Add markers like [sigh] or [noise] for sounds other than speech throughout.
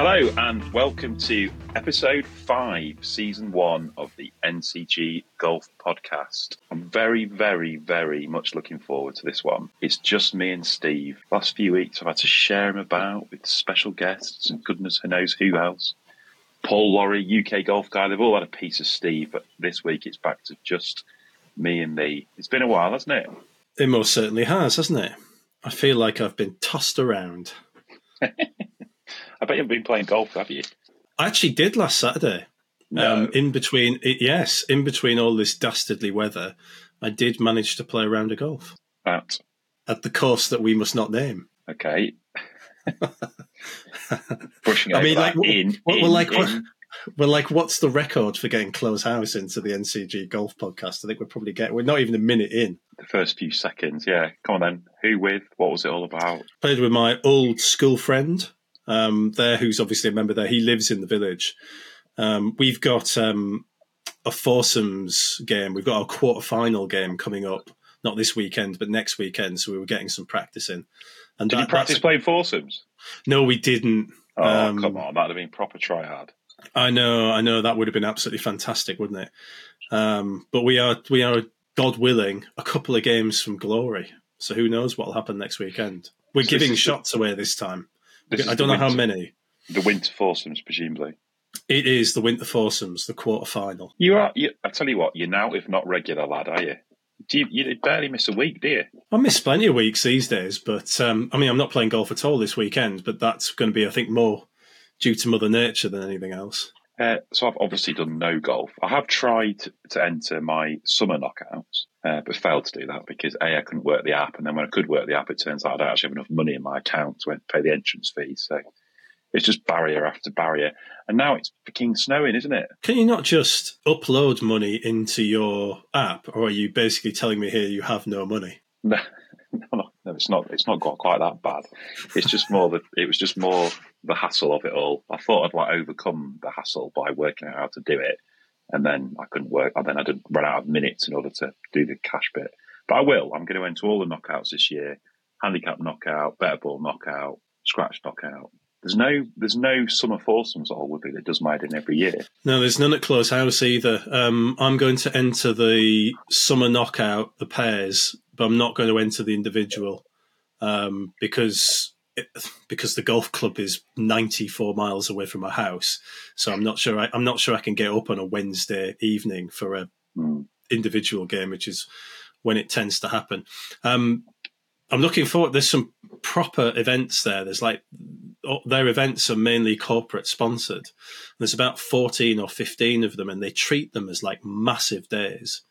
Hello and welcome to episode five, season one of the NCG Golf Podcast. I'm very, very, very much looking forward to this one. It's just me and Steve. Last few weeks I've had to share him about with special guests and goodness who knows who else. Paul Lawrie, UK golf guy, they've all had a piece of Steve, but this week it's back to just me and me. It's been a while, hasn't it? It most certainly has, hasn't it? I feel like I've been tossed around. [laughs] I bet you've been playing golf, have you? I actually did last Saturday. No. Um, in between, it, yes, in between all this dastardly weather, I did manage to play a round of golf That. at the course that we must not name. Okay. [laughs] Brushing I mean, like, in, in, well, like, in. Well, like, what's the record for getting close house into the NCG golf podcast? I think we're probably getting, we're not even a minute in. the first few seconds. Yeah, come on then. Who with? What was it all about? Played with my old school friend um, there, who's obviously a member there. He lives in the village. Um, we've got um, a foursomes game. We've got our quarter final game coming up, not this weekend, but next weekend. So we were getting some practice in. And Did that- you practice playing foursomes? No, we didn't. Oh, Um, come on. That'd have been proper try hard. I know, I know that would have been absolutely fantastic, wouldn't it? Um, but we are, we are, God willing, a couple of games from glory. So who knows what'll happen next weekend? We're So giving is the- shots away this time. This I don't know how many. The winter foursomes, presumably. It is the Winter Foursomes, the quarter final. You are. You, I tell you what. You're now, if not regular lad, are you? Do you, you barely miss a week, do you? I miss plenty of weeks these days, but um, I mean, I'm not playing golf at all this weekend, but that's going to be, I think, more due to Mother Nature than anything else. Uh, so I've obviously done no golf. I have tried to enter my summer knockouts, uh, but failed to do that because a I couldn't work the app, and then when I could work the app, it turns out I don't actually have enough money in my account to pay the entrance fee. So it's just barrier after barrier, and now it's fucking snowing, isn't it? Can you not just upload money into your app, or are you basically telling me here you have no money? [laughs] No, no, no, it's not. It's not got quite that bad. It's just more that it was just more the hassle of it all. I thought I'd like overcome the hassle by working out how to do it, and then I couldn't work. And then I did run out of minutes in order to do the cash bit. But I will. I'm going to enter all the knockouts this year: handicap knockout, better ball knockout, scratch knockout. There's no, there's no summer foursomes at Woodley that does mine in every year. No, there's none at Close House either. Um, I'm going to enter the summer knockout, the pairs, but I'm not going to enter the individual um, because because the golf club is 94 miles away from my house. So I'm not sure. I, I'm not sure I can get up on a Wednesday evening for a Hmm. individual game, which is when it tends to happen. Um, I'm looking forward. There's some proper events there. There's like oh, their events are mainly corporate sponsored. There's about 14 or 15 of them, and they treat them as like massive days.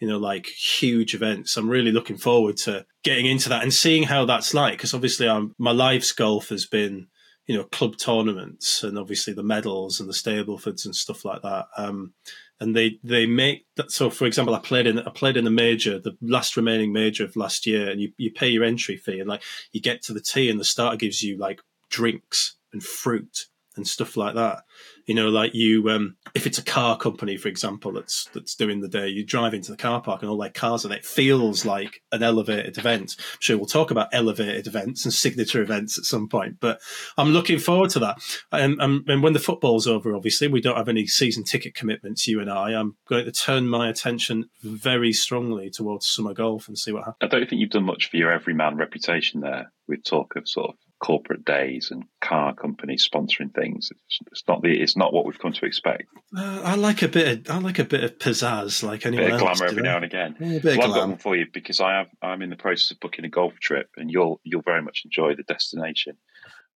You know, like huge events. I'm really looking forward to getting into that and seeing how that's like. Because obviously, I'm, my life's golf has been, you know, club tournaments and obviously the medals and the Stablefords and stuff like that. Um, and they they make that. So, for example, I played in I played in the major, the last remaining major of last year, and you, you pay your entry fee, and like you get to the tee, and the starter gives you like drinks and fruit and stuff like that. You know, like you, um, if it's a car company, for example, that's that's doing the day, you drive into the car park and all their cars, and it feels like an elevated event. I'm sure we'll talk about elevated events and signature events at some point, but I'm looking forward to that. And, and, and when the football's over, obviously, we don't have any season ticket commitments, you and I. I'm going to turn my attention very strongly towards summer golf and see what happens. I don't think you've done much for your everyman reputation there with talk of sort of corporate days and car companies sponsoring things. It's, it's not the it's not what we've come to expect. Uh, I like a bit. Of, I like a bit of pizzazz, like A anyone bit of glamour every I? now and again. Yeah, a bit Well, of I've got one for you because I have. I'm in the process of booking a golf trip, and you'll you'll very much enjoy the destination.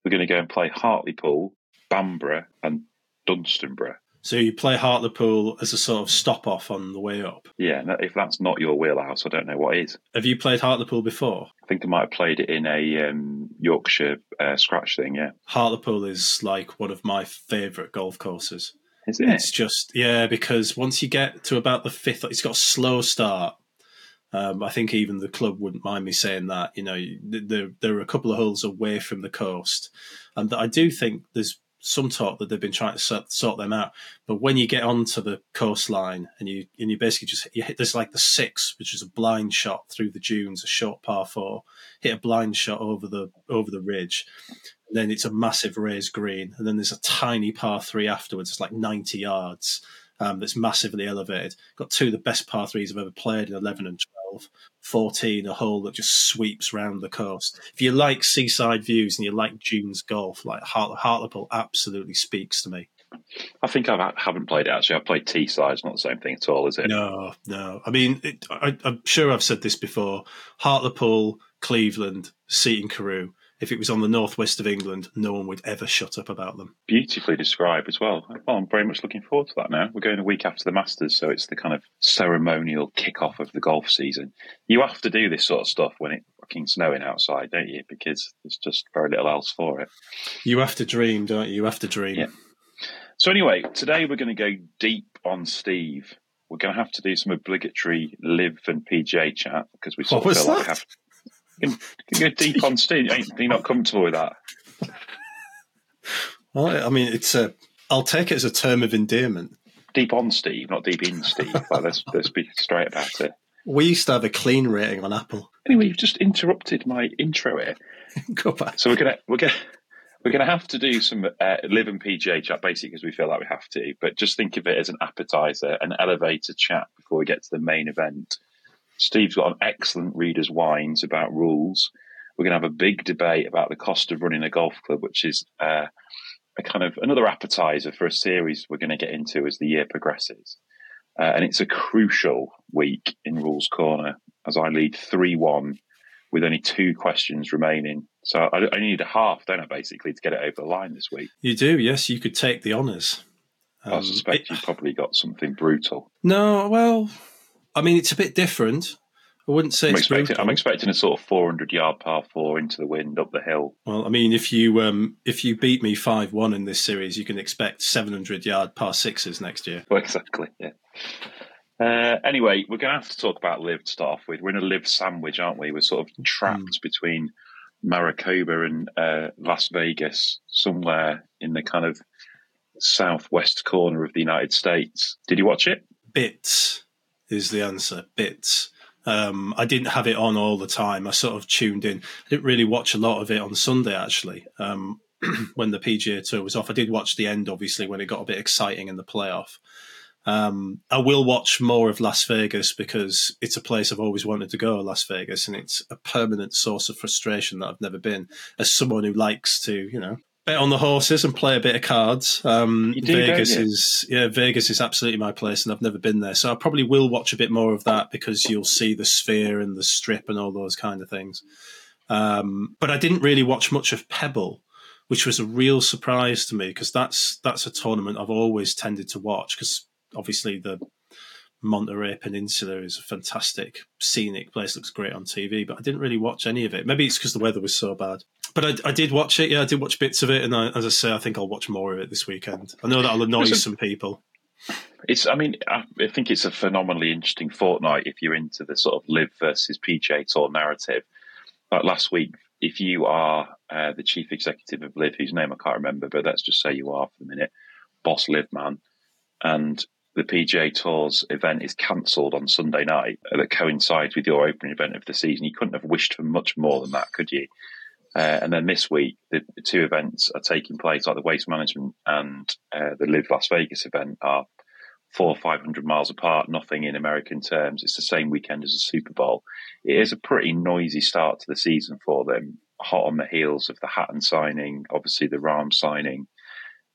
We're going to go and play Hartlepool, Bamburgh, and Dunstanburgh. So you play Hartlepool as a sort of stop off on the way up. Yeah, if that's not your wheelhouse, I don't know what is. Have you played Hartlepool before? I think I might have played it in a um, Yorkshire uh, scratch thing. Yeah, Hartlepool is like one of my favourite golf courses. is it? It's just yeah, because once you get to about the fifth, it's got a slow start. Um, I think even the club wouldn't mind me saying that. You know, there there are a couple of holes away from the coast, and I do think there's some talk that they've been trying to sort, sort them out. But when you get onto the coastline and you and you basically just you hit there's like the six, which is a blind shot through the dunes, a short par four, hit a blind shot over the over the ridge. And then it's a massive raised green, and then there's a tiny par three afterwards. It's like 90 yards. Um, that's massively elevated. Got two of the best par threes I've ever played in 11 and 12. 14, a hole that just sweeps round the coast. If you like seaside views and you like dunes golf, like Hart- Hartlepool absolutely speaks to me. I think I haven't played it actually. I've played Teesside. It's not the same thing at all, is it? No, no. I mean, it, I, am sure I've said this before. Hartlepool, Cleveland, Seaton Carew if it was on the northwest of England, no one would ever shut up about them. Beautifully described as well. well. I'm very much looking forward to that now. We're going a week after the Masters, so it's the kind of ceremonial kick-off of the golf season. You have to do this sort of stuff when it's fucking snowing outside, don't you? Because there's just very little else for it. You have to dream, don't you? You have to dream. Yeah. So anyway, today we're going to go deep on Steve. We're going to have to do some obligatory LIV and PGA chat because we sort what of feel like we have can, can go deep on Steve. Are you not comfortable with that? Well, I mean, it's a. I'll take it as a term of endearment. Deep on Steve, not deep in Steve. [laughs] Like, let's let's be straight about it. We used to have a clean rating on Apple. Anyway, you've just interrupted my intro here. [laughs] Go back. So we're gonna we're gonna we're gonna have to do some uh, LIV and PGA chat basically because we feel like we have to. But just think of it as an appetizer, an elevator chat before we get to the main event. Steve's got an excellent reader's whines about rules. We're going to have a big debate about the cost of running a golf club, which is uh, a kind of another appetizer for a series we're going to get into as the year progresses. Uh, and it's a crucial week in Rules Corner as I lead 3 1 with only two questions remaining. So I, I need a half, don't I, basically, to get it over the line this week? You do, yes. You could take the honours. Um, I suspect it, you've probably got something brutal. No, well, I mean, it's a bit different. I wouldn't say I'm it's expecting. I'm expecting a sort of 400 yard par four into the wind up the hill. Well, I mean, if you um, if you beat me five one in this series, you can expect 700 yard par sixes next year. Well, [laughs] exactly. Yeah. Uh, anyway, we're going to have to talk about LIV to start off with. We're in a LIV sandwich, aren't we? We're sort of trapped mm. between Maricopa and uh, Las Vegas, somewhere in the kind of southwest corner of the United States. Did you watch it? Bits is the answer. Bits. Um, I didn't have it on all the time. I sort of tuned in. I didn't really watch a lot of it on Sunday actually. Um, [clears throat] when the PGA Tour was off, I did watch the end obviously when it got a bit exciting in the playoff. Um, I will watch more of Las Vegas because it's a place I've always wanted to go, Las Vegas, and it's a permanent source of frustration that I've never been. As someone who likes to, you know, bet on the horses and play a bit of cards. Um, do, Vegas is yeah, Vegas is absolutely my place, and I've never been there, so I probably will watch a bit more of that because you'll see the Sphere and the Strip and all those kind of things. Um, but I didn't really watch much of Pebble, which was a real surprise to me because that's that's a tournament I've always tended to watch because obviously the Monterey Peninsula is a fantastic scenic place, looks great on TV, but I didn't really watch any of it. Maybe it's because the weather was so bad. But I, I, did watch it. Yeah, I did watch bits of it, and I, as I say, I think I'll watch more of it this weekend. I know that'll annoy some people. It's. I mean, I, I think it's a phenomenally interesting fortnight if you're into the sort of LIV versus PGA Tour narrative. Like last week, if you are uh, the chief executive of LIV, whose name I can't remember, but let's just say you are for the minute, boss LIV man, and the PGA Tour's event is cancelled on Sunday night that coincides with your opening event of the season. You couldn't have wished for much more than that, could you? Uh, and then this week, the, the, two events are taking place, like the Waste Management and uh, the LIV Las Vegas event, are four or five hundred miles apart. Nothing in American terms. It's the same weekend as the Super Bowl. It is a pretty noisy start to the season for them. Hot on the heels of the Hatton signing, obviously the Rahm signing,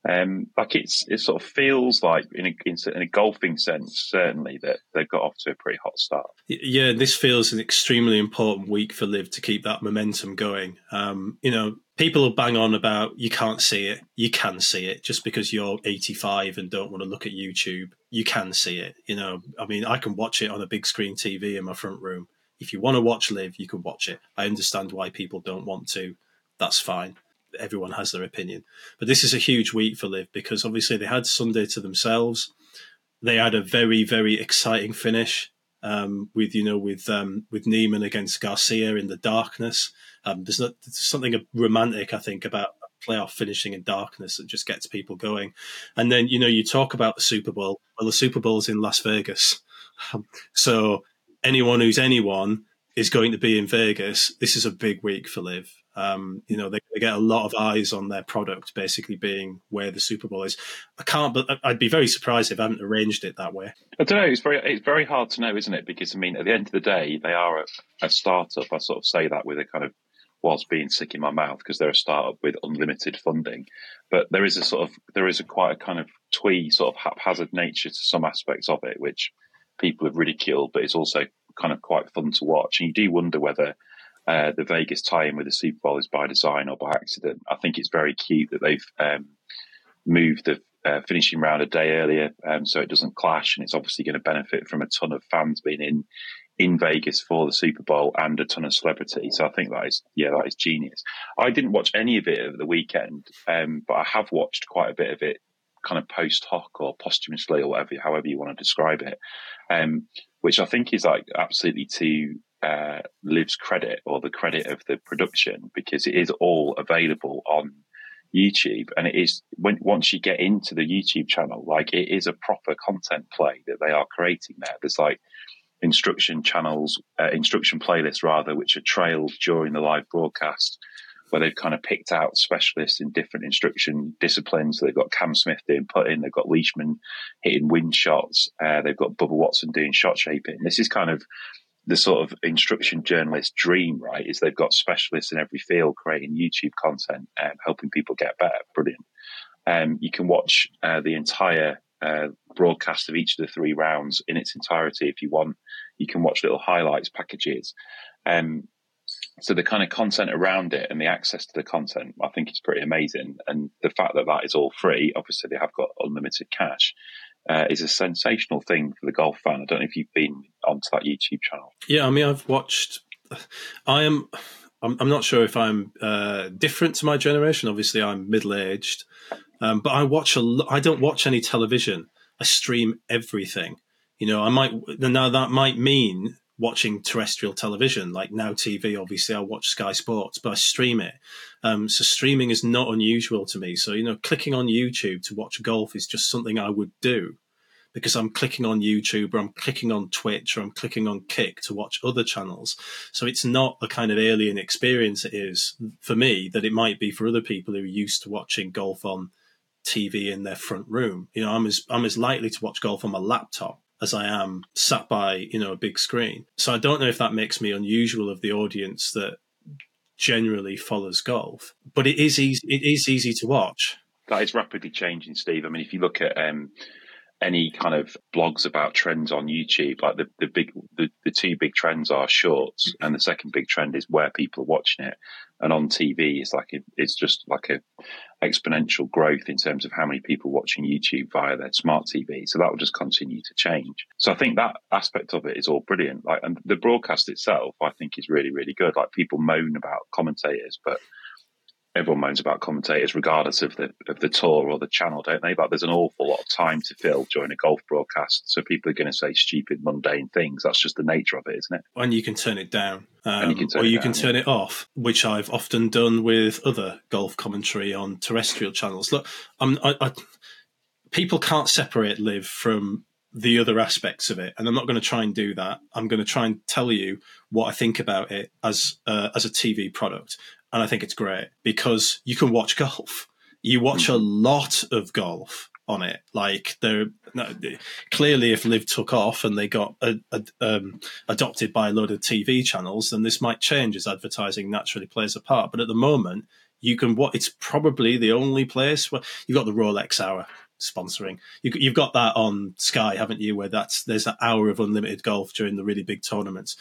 um, like it's it sort of feels like in a, in a golfing sense, certainly that they've got off to a pretty hot start. Yeah, this feels an extremely important week for LIV to keep that momentum going. Um, you know, people will bang on about you can't see it, you can see it just because you're 85 and don't want to look at YouTube. You can see it. You know, I mean, I can watch it on a big screen TV in my front room. If you want to watch LIV, you can watch it. I understand why people don't want to. That's fine everyone has their opinion. But this is a huge week for LIV because obviously they had Sunday to themselves. They had a very very exciting finish um, with you know with um, with Niemann against Garcia in the darkness. Um, there's, not, there's something romantic I think about playoff finishing in darkness that just gets people going. And then, you know, you talk about the Super Bowl. Well, the Super Bowl's in Las Vegas. so anyone who's anyone is going to be in Vegas. This is a big week for LIV. Um, you know, they, they, get a lot of eyes on their product, basically being where the Super Bowl is. I can't, but I'd be very surprised if I haven't arranged it that way. I don't know. It's very, it's very hard to know, isn't it? Because I mean, at the end of the day, they are a, a startup. I sort of say that with a kind of whilst being sick in my mouth because they're a startup with unlimited funding. But there is a sort of there is a quite a kind of twee sort of haphazard nature to some aspects of it, which people have ridiculed, but it's also kind of quite fun to watch. And you do wonder whether uh, the Vegas tie-in with the Super Bowl is by design or by accident. I think it's very cute that they've um, moved the uh, finishing round a day earlier, um, so it doesn't clash, and it's obviously going to benefit from a ton of fans being in in Vegas for the Super Bowl and a ton of celebrity. So I think that is yeah, that is genius. I didn't watch any of it over the weekend, um, but I have watched quite a bit of it, kind of post hoc or posthumously or whatever, however you want to describe it, um, which I think is like absolutely to uh, LIV's credit or the credit of the production because it is all available on YouTube and it is when once you get into the YouTube channel, like it is a proper content play that they are creating there. There's like instruction channels, uh, instruction playlists rather, which are trailed during the live broadcast, where they've kind of picked out specialists in different instruction disciplines. They've got Cam Smith doing putting, they've got Leishman hitting wind shots, uh, they've got Bubba Watson doing shot shaping. This is kind of the sort of instruction journalist dream, right? Is they've got specialists in every field creating YouTube content and helping people get better. Brilliant. Um, you can watch uh, the entire uh, broadcast of each of the three rounds in its entirety if you want. You can watch little highlights packages. Um, so the kind of content around it and the access to the content, I think is pretty amazing. And the fact that that is all free, obviously they have got unlimited cash, uh, is a sensational thing for the golf fan. I don't know if you've been onto that YouTube channel. Yeah, I mean, I've watched. I am. I'm, I'm not sure if I'm uh, different to my generation. Obviously, I'm middle aged, um, but I watch a. I don't watch any television. I stream everything. You know, I might now that might mean watching terrestrial television like now TV. Obviously, I watch Sky Sports, but I stream it. Um, so streaming is not unusual to me. So you know, clicking on YouTube to watch golf is just something I would do because I'm clicking on YouTube or I'm clicking on Twitch or I'm clicking on Kick to watch other channels. So it's not a kind of alien experience it is for me that it might be for other people who are used to watching golf on TV in their front room. You know, I'm as I'm as likely to watch golf on my laptop as I am sat by, you know, a big screen. So I don't know if that makes me unusual of the audience that generally follows golf, but it is easy. It is easy to watch. That is rapidly changing, Steve. I mean, if you look at um, any kind of blogs about trends on YouTube, like the, the big the, the two big trends are shorts, and the second big trend is where people are watching it. And on TV, it's like a, it's just like a exponential growth in terms of how many people watching YouTube via their smart TV. So that will just continue to change. So I think that aspect of it is all brilliant. Like, and the broadcast itself, I think, is really really good. Like people moan about commentators, but everyone moans about commentators regardless of the of the tour or the channel, don't they? But there's an awful lot of time to fill during a golf broadcast, so people are going to say stupid, mundane things. That's just the nature of it, isn't it? And you can turn it down, um, you or you down, can turn yeah. it off, which I've often done with other golf commentary on terrestrial channels. Look, I'm, I, I, people can't separate LIV from the other aspects of it, and I'm not going to try and do that. I'm going to try and tell you what I think about it as uh, as a TV product, and I think it's great because you can watch golf. You watch a lot of golf on it. Like they're clearly, if LIV took off and they got a, a, um, adopted by a load of TV channels, then this might change as advertising naturally plays a part. But at the moment, you can what it's probably the only place where you've got the Rolex Hour sponsoring. You, have got that on Sky, haven't you? Where that's there's an hour of unlimited golf during the really big tournaments.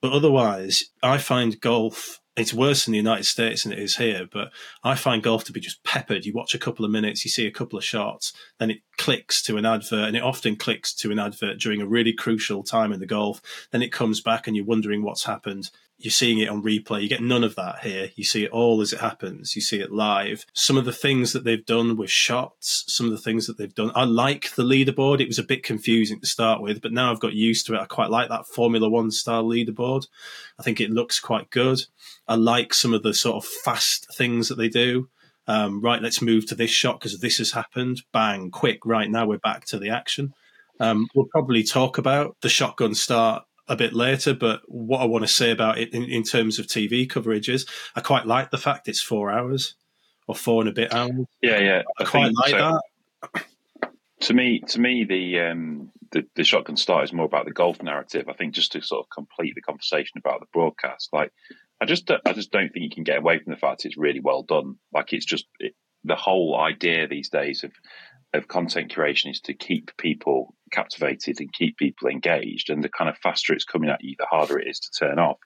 But otherwise, I find golf it's worse in the United States than it is here, but I find golf to be just peppered. You watch a couple of minutes, you see a couple of shots, then it clicks to an advert, and it often clicks to an advert during a really crucial time in the golf. Then it comes back, and you're wondering what's happened you're seeing it on replay. You get none of that here. You see it all as it happens. You see it live. Some of the things that they've done with shots, some of the things that they've done. I like the leaderboard. It was a bit confusing to start with, but now I've got used to it. I quite like that Formula One style leaderboard. I think it looks quite good. I like some of the sort of fast things that they do. Um, right, let's move to this shot because this has happened. Bang, quick, right now we're back to the action. Um, we'll probably talk about the shotgun start a bit later, but what I want to say about it in, in terms of TV coverage is I quite like the fact it's four hours or four and a bit hours. Yeah, yeah. I, I quite like so, that. To me, to me, the, um, the the shotgun start is more about the golf narrative. I think just to sort of complete the conversation about the broadcast, like I just I just don't think you can get away from the fact it's really well done. Like it's just it, the whole idea these days of of content curation is to keep people captivated and keep people engaged. And the kind of faster it's coming at you, the harder it is to turn off.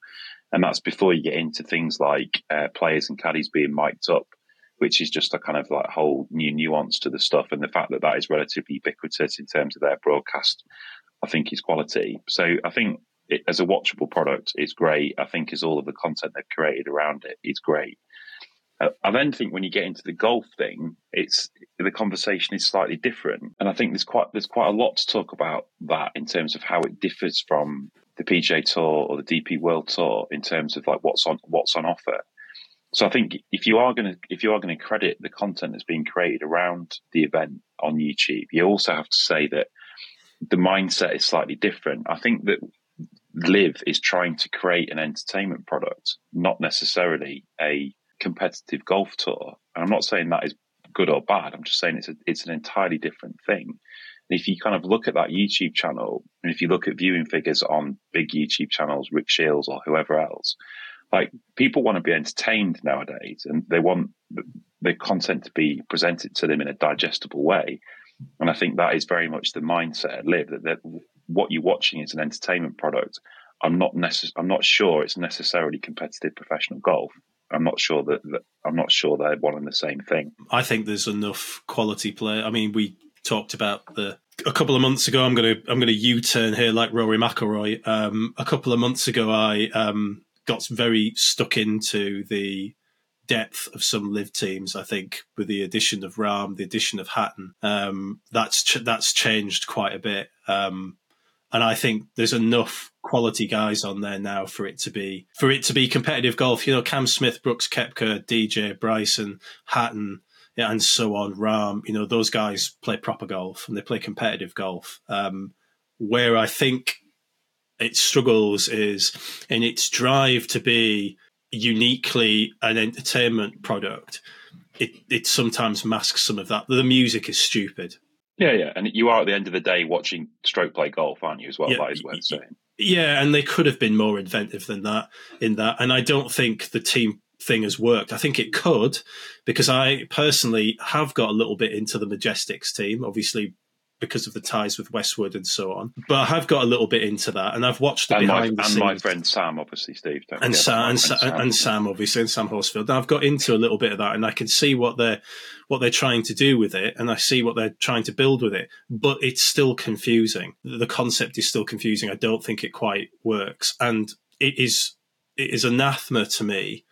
And that's before you get into things like uh, players and caddies being mic'd up, which is just a kind of like whole new nuance to the stuff. And the fact that that is relatively ubiquitous in terms of their broadcast, I think is quality. So I think it, as a watchable product, it's great. I think as all of the content they've created around it is great. I then think when you get into the golf thing, it's the conversation is slightly different, and I think there's quite there's quite a lot to talk about that in terms of how it differs from the PGA Tour or the DP World Tour in terms of like what's on what's on offer. So I think if you are going to if you are going to credit the content that's being created around the event on YouTube, you also have to say that the mindset is slightly different. I think that LIV is trying to create an entertainment product, not necessarily a competitive golf tour. And I'm not saying that is good or bad. I'm just saying it's a, it's an entirely different thing. And if you kind of look at that YouTube channel, and if you look at viewing figures on big YouTube channels, Rick Shields or whoever else, like people want to be entertained nowadays, and they want the content to be presented to them in a digestible way. And I think that is very much the mindset at LIV that, that what you're watching is an entertainment product. I'm not necess- I'm not sure it's necessarily competitive professional golf. I'm not sure that, that I'm not sure they're one and the same thing. I think there's enough quality play. I mean, we talked about the a couple of months ago. I'm gonna I'm gonna U-turn here like Rory McIlroy. Um, a couple of months ago, I um, got very stuck into the depth of some LIV teams. I think with the addition of Rahm, the addition of Hatton, um, that's ch- that's changed quite a bit. Um, and I think there's enough quality guys on there now for it to be for it to be competitive golf. You know, Cam Smith, Brooks Koepka, DJ, Bryson, Hatton, and so on. Rahm, you know, those guys play proper golf and they play competitive golf. Um, where I think it struggles is in its drive to be uniquely an entertainment product. It it sometimes masks some of that. The music is stupid. Yeah, yeah, and you are at the end of the day watching stroke play golf, aren't you? As well, yeah, that is worth saying. Yeah, and they could have been more inventive than that in that, and I don't think the team thing has worked. I think it could because I personally have got a little bit into the Majestics team. Obviously, because of the ties with Westwood and so on. But I have got a little bit into that, and I've watched the and behind my, the and scenes. my friend Sam, obviously, Steve, and Sam, and, Sam, Sam, and Sam, obviously, and Sam Horsfield. And I've got into a little bit of that, and I can see what they're what they're trying to do with it, and I see what they're trying to build with it. But it's still confusing. The concept is still confusing. I don't think it quite works, and it is it is anathema to me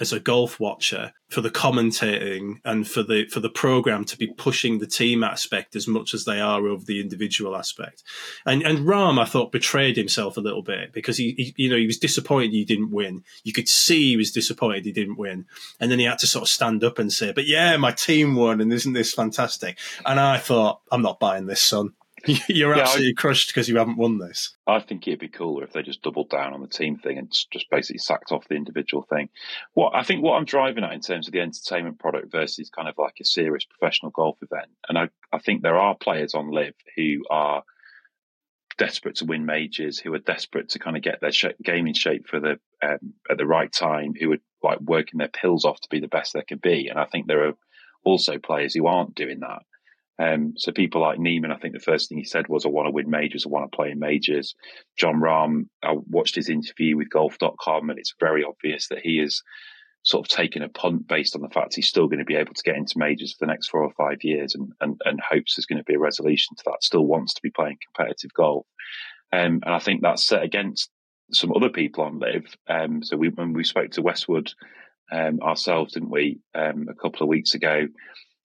as a golf watcher for the commentating and for the for the program to be pushing the team aspect as much as they are over the individual aspect. And and Rahm, I thought, betrayed himself a little bit because he, he, you know he was disappointed he didn't win. You could see he was disappointed he didn't win, and then he had to sort of stand up and say, "But yeah, my team won, and isn't this fantastic?" And I thought, I'm not buying this, son. [laughs] You're yeah, absolutely I, crushed because you haven't won this. I think it'd be cooler if they just doubled down on the team thing and just basically sacked off the individual thing. What I think what I'm driving at in terms of the entertainment product versus kind of like a serious professional golf event, and I, I think there are players on LIV who are desperate to win majors, who are desperate to kind of get their sh- game in shape for the um, at the right time, who are like working their pills off to be the best they can be. And I think there are also players who aren't doing that. Um, so people like Niemann, I think the first thing he said was, I want to win majors, I want to play in majors. Jon Rahm, I watched his interview with golf.com and it's very obvious that he is sort of taking a punt based on the fact he's still going to be able to get into majors for the next four or five years and, and, and hopes there's going to be a resolution to that, still wants to be playing competitive golf. Um, and I think that's set against some other people on LIV. Um, so we, when we spoke to Westwood um, ourselves, didn't we, um, a couple of weeks ago,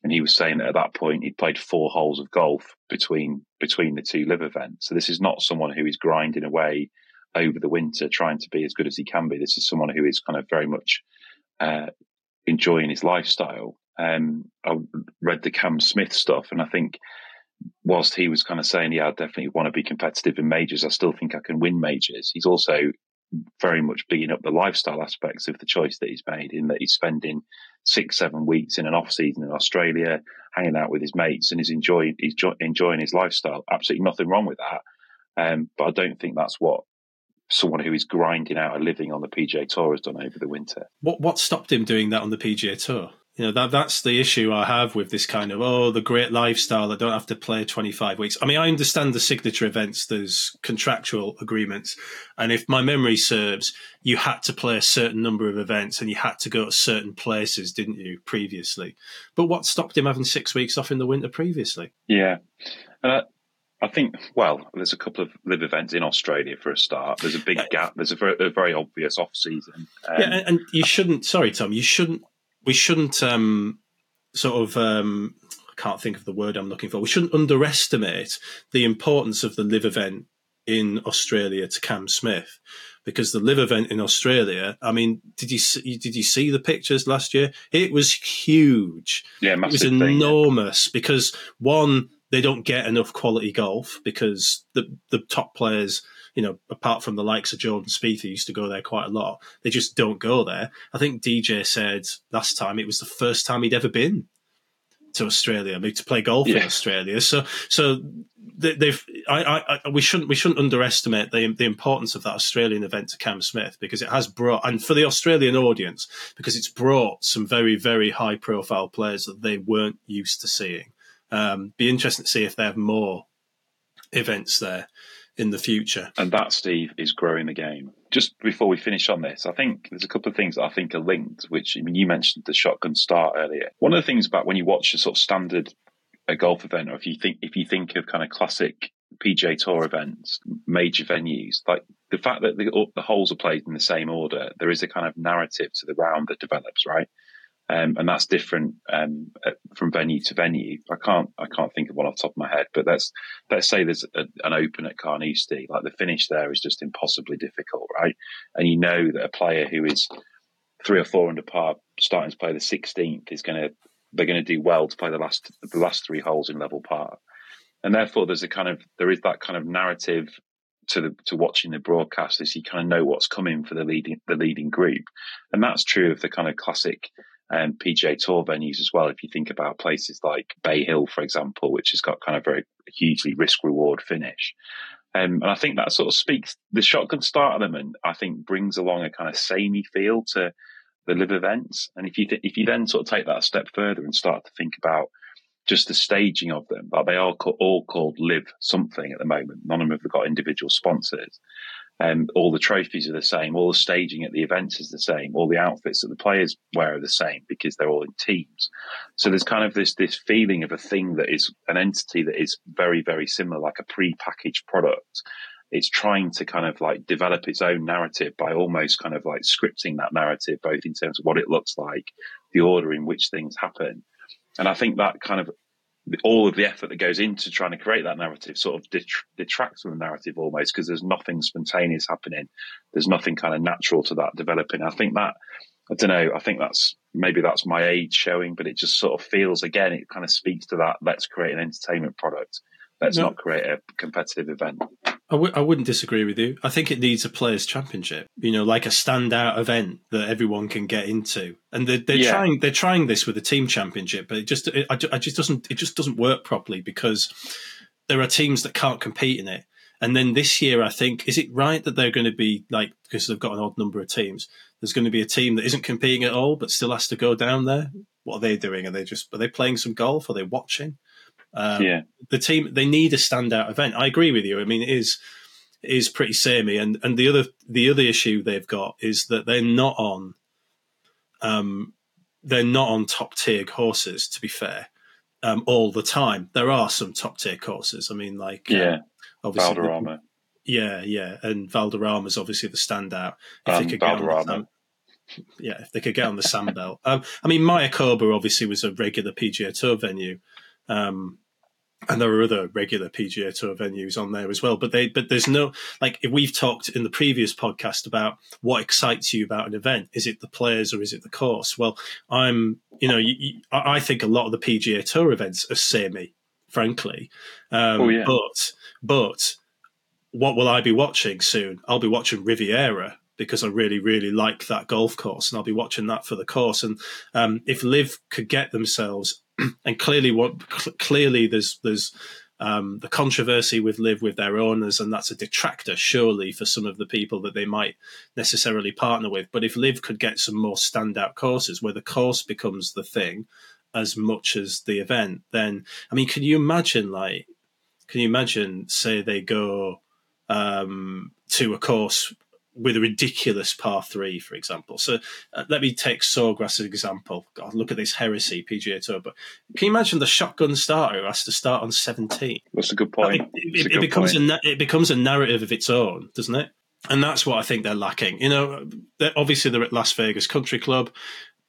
and he was saying that at that point he'd played four holes of golf between between the two LIV events. So this is not someone who is grinding away over the winter trying to be as good as he can be. This is someone who is kind of very much uh, enjoying his lifestyle. Um, I read the Cam Smith stuff, and I think whilst he was kind of saying, "Yeah, I definitely want to be competitive in majors," I still think I can win majors. He's also very much bigging up the lifestyle aspects of the choice that he's made, in that he's spending six, seven weeks in an off season in Australia, hanging out with his mates, and he's enjoying he's enjoying his lifestyle. Absolutely nothing wrong with that. Um, but I don't think that's what someone who is grinding out a living on the PGA Tour has done over the winter. What what stopped him doing that on the PGA Tour? You know that that's the issue I have with this kind of oh the great lifestyle. I don't have to play twenty five weeks. I mean, I understand the signature events. There's contractual agreements, and if my memory serves, you had to play a certain number of events and you had to go to certain places, didn't you? Previously, but what stopped him having six weeks off in the winter previously? Yeah, uh, I think, well, there's a couple of LIV events in Australia for a start. There's a big gap. There's a very, a very obvious off season. Um, yeah, and, and, you shouldn't. Sorry, Tom. You shouldn't. We shouldn't um, sort of. Um, I can't think of the word I'm looking for. We shouldn't underestimate the importance of the LIV event in Australia to Cam Smith, because the LIV event in Australia. I mean, did you see, did you see the pictures last year? It was huge. Yeah, it was enormous yeah. because one they don't get enough quality golf because the the top players, you know, apart from the likes of Jordan Spieth, who used to go there quite a lot, they just don't go there. I think DJ said last time it was the first time he'd ever been to Australia, to play golf yeah. in Australia. So, so they, have I, I, we shouldn't we shouldn't underestimate the the importance of that Australian event to Cam Smith because it has brought and for the Australian audience because it's brought some very very high profile players that they weren't used to seeing. Um, be interesting to see if they have more events there in the future. And that, Steve, is growing the game. Just before we finish on this, I think there's a couple of things that I think are linked, which I mean, you mentioned the shotgun start earlier. One of the things about when you watch a sort of standard a golf event, or if you think if you think of kind of classic PGA Tour events, major venues, like the fact that the, the holes are played in the same order, there is a kind of narrative to the round that develops, right? Um, and that's different um, uh, from venue to venue. I can't I can't think of one off the top of my head, but let's let's say there's a, an open at Carnoustie, like the finish there is just impossibly difficult, right? And you know that a player who is three or four under par starting to play the 16th is going to they're going to do well to play the last the last three holes in level par, and therefore there's a kind of there is that kind of narrative to the to watching the broadcast is you kind of know what's coming for the leading the leading group, and that's true of the kind of classic um, PGA Tour venues as well. If you think about places like Bay Hill, for example, which has got kind of very hugely risk reward finish. Um, and I think that sort of speaks the shotgun start element. I think brings along a kind of samey feel to the LIV events. And if you th- if you then sort of take that a step further and start to think about just the staging of them, like they are co- all called LIV something at the moment. None of them have got individual sponsors. Um, all the trophies are the same. All the staging at the events is the same. All the outfits that the players wear are the same because they're all in teams. So there's kind of this this feeling of a thing that is an entity that is very very similar, like a pre-packaged product. It's trying to kind of like develop its own narrative by almost kind of like scripting that narrative, both in terms of what it looks like, the order in which things happen. And I think that kind of all of the effort that goes into trying to create that narrative sort of detracts from the narrative almost because there's nothing spontaneous happening. There's nothing kind of natural to that developing. I think that, I don't know, I think that's maybe that's my age showing, but it just sort of feels again, it kind of speaks to that. Let's create an entertainment product. Let's no. not create a competitive event. I w- I wouldn't disagree with you. I think it needs a players' championship. You know, like a standout event that everyone can get into. And they're, they're yeah. trying they're trying this with a team championship, but it just it, I, I just doesn't it just doesn't work properly because there are teams that can't compete in it. And then this year, I think, is it right that they're going to be like because they've got an odd number of teams? There's going to be a team that isn't competing at all, but still has to go down there. What are they doing? Are they just are they playing some golf? Are they watching? Um, yeah, the team they need a standout event. I agree with you. I mean, it is it is pretty samey, and and the other the other issue they've got is that they're not on, um, they're not on top tier courses. To be fair, um, all the time there are some top tier courses. I mean, like um, yeah, obviously Valderrama. Yeah, yeah, and Valderrama's obviously the standout. If um, they could Valderrama. Get on the, yeah, if they could get on the Sandbelt. Um, I mean, Mayakoba obviously was a regular PGA Tour venue, um, and there are other regular PGA Tour venues on there as well. But they, but there's no like if we've talked in the previous podcast about what excites you about an event. Is it the players or is it the course? Well, I'm, you know, you, you, I think a lot of the PGA Tour events are samey, frankly. Um, oh, yeah. But but what will I be watching soon? I'll be watching Riviera because I really, really like that golf course, and I'll be watching that for the course. And um, if LIV could get themselves, [clears throat] and clearly, what clearly there's there's um, the controversy with LIV with their owners, and that's a detractor surely for some of the people that they might necessarily partner with. But if LIV could get some more standout courses where the course becomes the thing as much as the event, then I mean, can you imagine like, can you imagine say they go um, to a course with a ridiculous par three, for example. So uh, let me take Sawgrass as an example. God, look at this heresy PGA Tour. But can you imagine the shotgun starter who has to start on seventeen? That's a good point. it, it, it becomes point. a it becomes a narrative of its own, doesn't it? And that's what I think they're lacking. You know, they're, obviously they're at Las Vegas Country Club.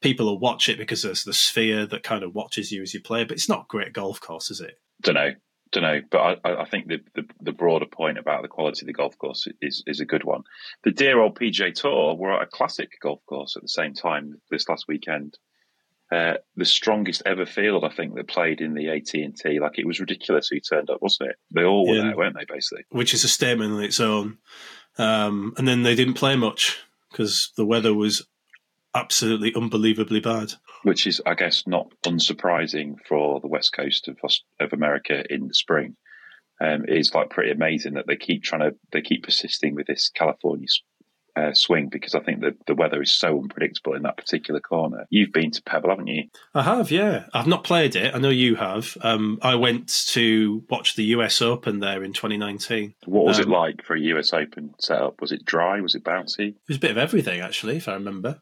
People will watch it because there's the sphere that kind of watches you as you play, but it's not a great golf course, is it? Don't know don't know, but I, I think the, the, the broader point about the quality of the golf course is is a good one. The dear old PGA Tour were at a classic golf course at the same time this last weekend. Uh, the strongest ever field, I think, that played in the AT and T. Like it was ridiculous who turned up, wasn't it? They all were yeah. there, weren't they? Basically, which is a statement on its own. Um, and then they didn't play much because the weather was absolutely unbelievably bad. Which is, I guess, not unsurprising for the west coast of of America in the spring. Um, it is like pretty amazing that they keep trying to they keep persisting with this California uh, swing because I think that the weather is so unpredictable in that particular corner. You've been to Pebble, haven't you? I have, yeah. I've not played it. I know you have. Um, I went to watch the US Open there in 2019. What was um, it like for a US Open setup? Was it dry? Was it bouncy? It was a bit of everything, actually, if I remember.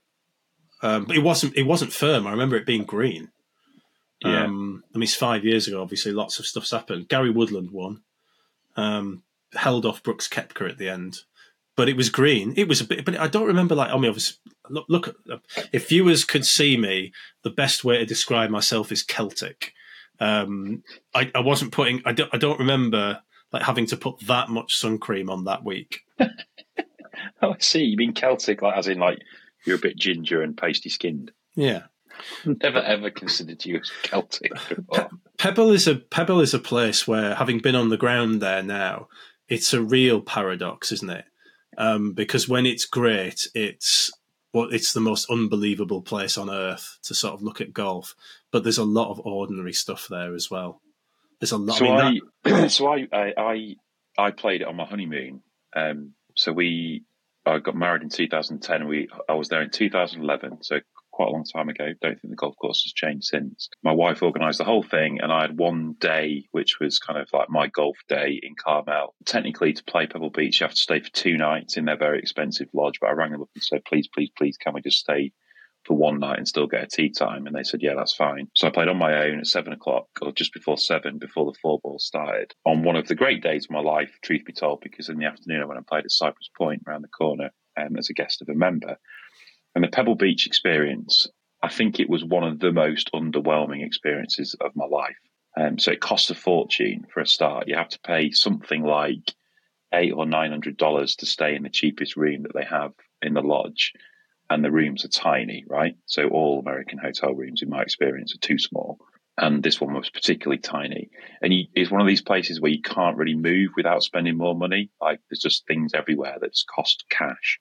Um, but it wasn't it wasn't firm. I remember it being green. Yeah. Um, I mean, it's five years ago. Obviously, lots of stuff's happened. Gary Woodland won. Um, held off Brooks Koepka at the end, but it was green. It was a bit, but I don't remember. Like, I mean, obviously, look, look. If viewers could see me, the best way to describe myself is Celtic. Um, I, I wasn't putting. I don't. I don't remember like having to put that much sun cream on that week. [laughs] oh, I see. You mean Celtic, like as in like you're a bit ginger and pasty skinned. Yeah. Never ever considered you as Celtic. Pe- Pebble is a Pebble is a place where, having been on the ground there now, it's a real paradox, isn't it? Um, because when it's great, it's well, it's the most unbelievable place on earth to sort of look at golf. But there's a lot of ordinary stuff there as well. There's a lot. So I, mean, I that... [clears throat] so I, I I played it on my honeymoon. Um, so we I got married in 2010. We I was there in 2011, so quite a long time ago. Don't think the golf course has changed since. My wife organised the whole thing, and I had one day, which was kind of like my golf day in Carmel. Technically, to play Pebble Beach, you have to stay for two nights in their very expensive lodge. But I rang them up and said, "Please, please, please, can we just stay for one night and still get a tee time. And they said, yeah, that's fine. So I played on my own at seven o'clock or just before seven, before the four ball started on one of the great days of my life, truth be told, because in the afternoon when I went and played at Cypress Point around the corner um, as a guest of a member. And the Pebble Beach experience, I think it was one of the most underwhelming experiences of my life. Um, so it costs a fortune for a start. You have to pay something like eight or nine hundred dollars to stay in the cheapest room that they have in the lodge and the rooms are tiny, right? So all American hotel rooms, in my experience, are too small. And this one was particularly tiny. And you, it's one of these places where you can't really move without spending more money. Like there's just things everywhere that just cost cash.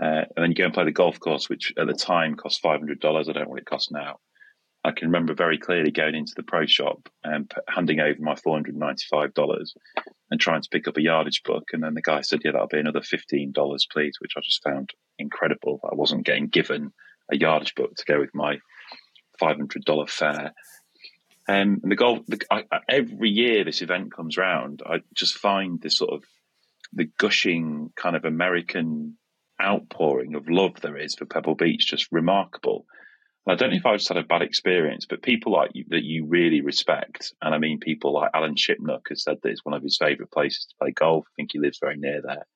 Uh, and then you go and play the golf course, which at the time cost $500. I don't know what it costs now. I can remember very clearly going into the pro shop and handing over my $495 and trying to pick up a yardage book. And then the guy said, Yeah, that'll be another $15, please, which I just found incredible. I wasn't getting given a yardage book to go with my $500 fare. Um, and the golf, the, I, every year this event comes round, I just find this sort of the gushing kind of American outpouring of love there is for Pebble Beach just remarkable. I don't know if I just had a bad experience, but people like you, that you really respect, and I mean people like Alan Shipnuck has said that it's one of his favourite places to play golf. I think he lives very near there.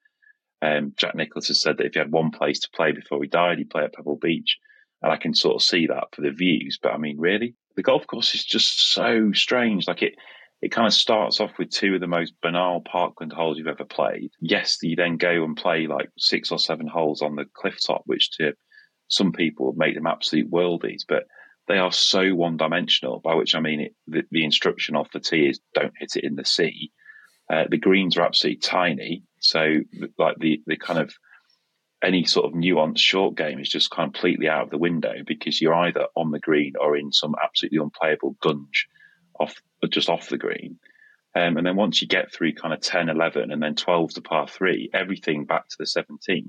Um, Jack Nicklaus has said that if he had one place to play before he died, he'd play at Pebble Beach, and I can sort of see that for the views. But I mean, really, the golf course is just so strange. Like it, it kind of starts off with two of the most banal parkland holes you've ever played. Yes, you then go and play like six or seven holes on the cliff top, which to some people make them absolute worldies, but they are so one dimensional, by which I mean it, the, the, instruction off the tee is don't hit it in the sea. Uh, the greens are absolutely tiny. So, like the, the kind of any sort of nuanced short game is just completely out of the window because you're either on the green or in some absolutely unplayable gunge off just off the green. Um, and then once you get through kind of 10, 11, and then 12 to par three, everything back to the 17th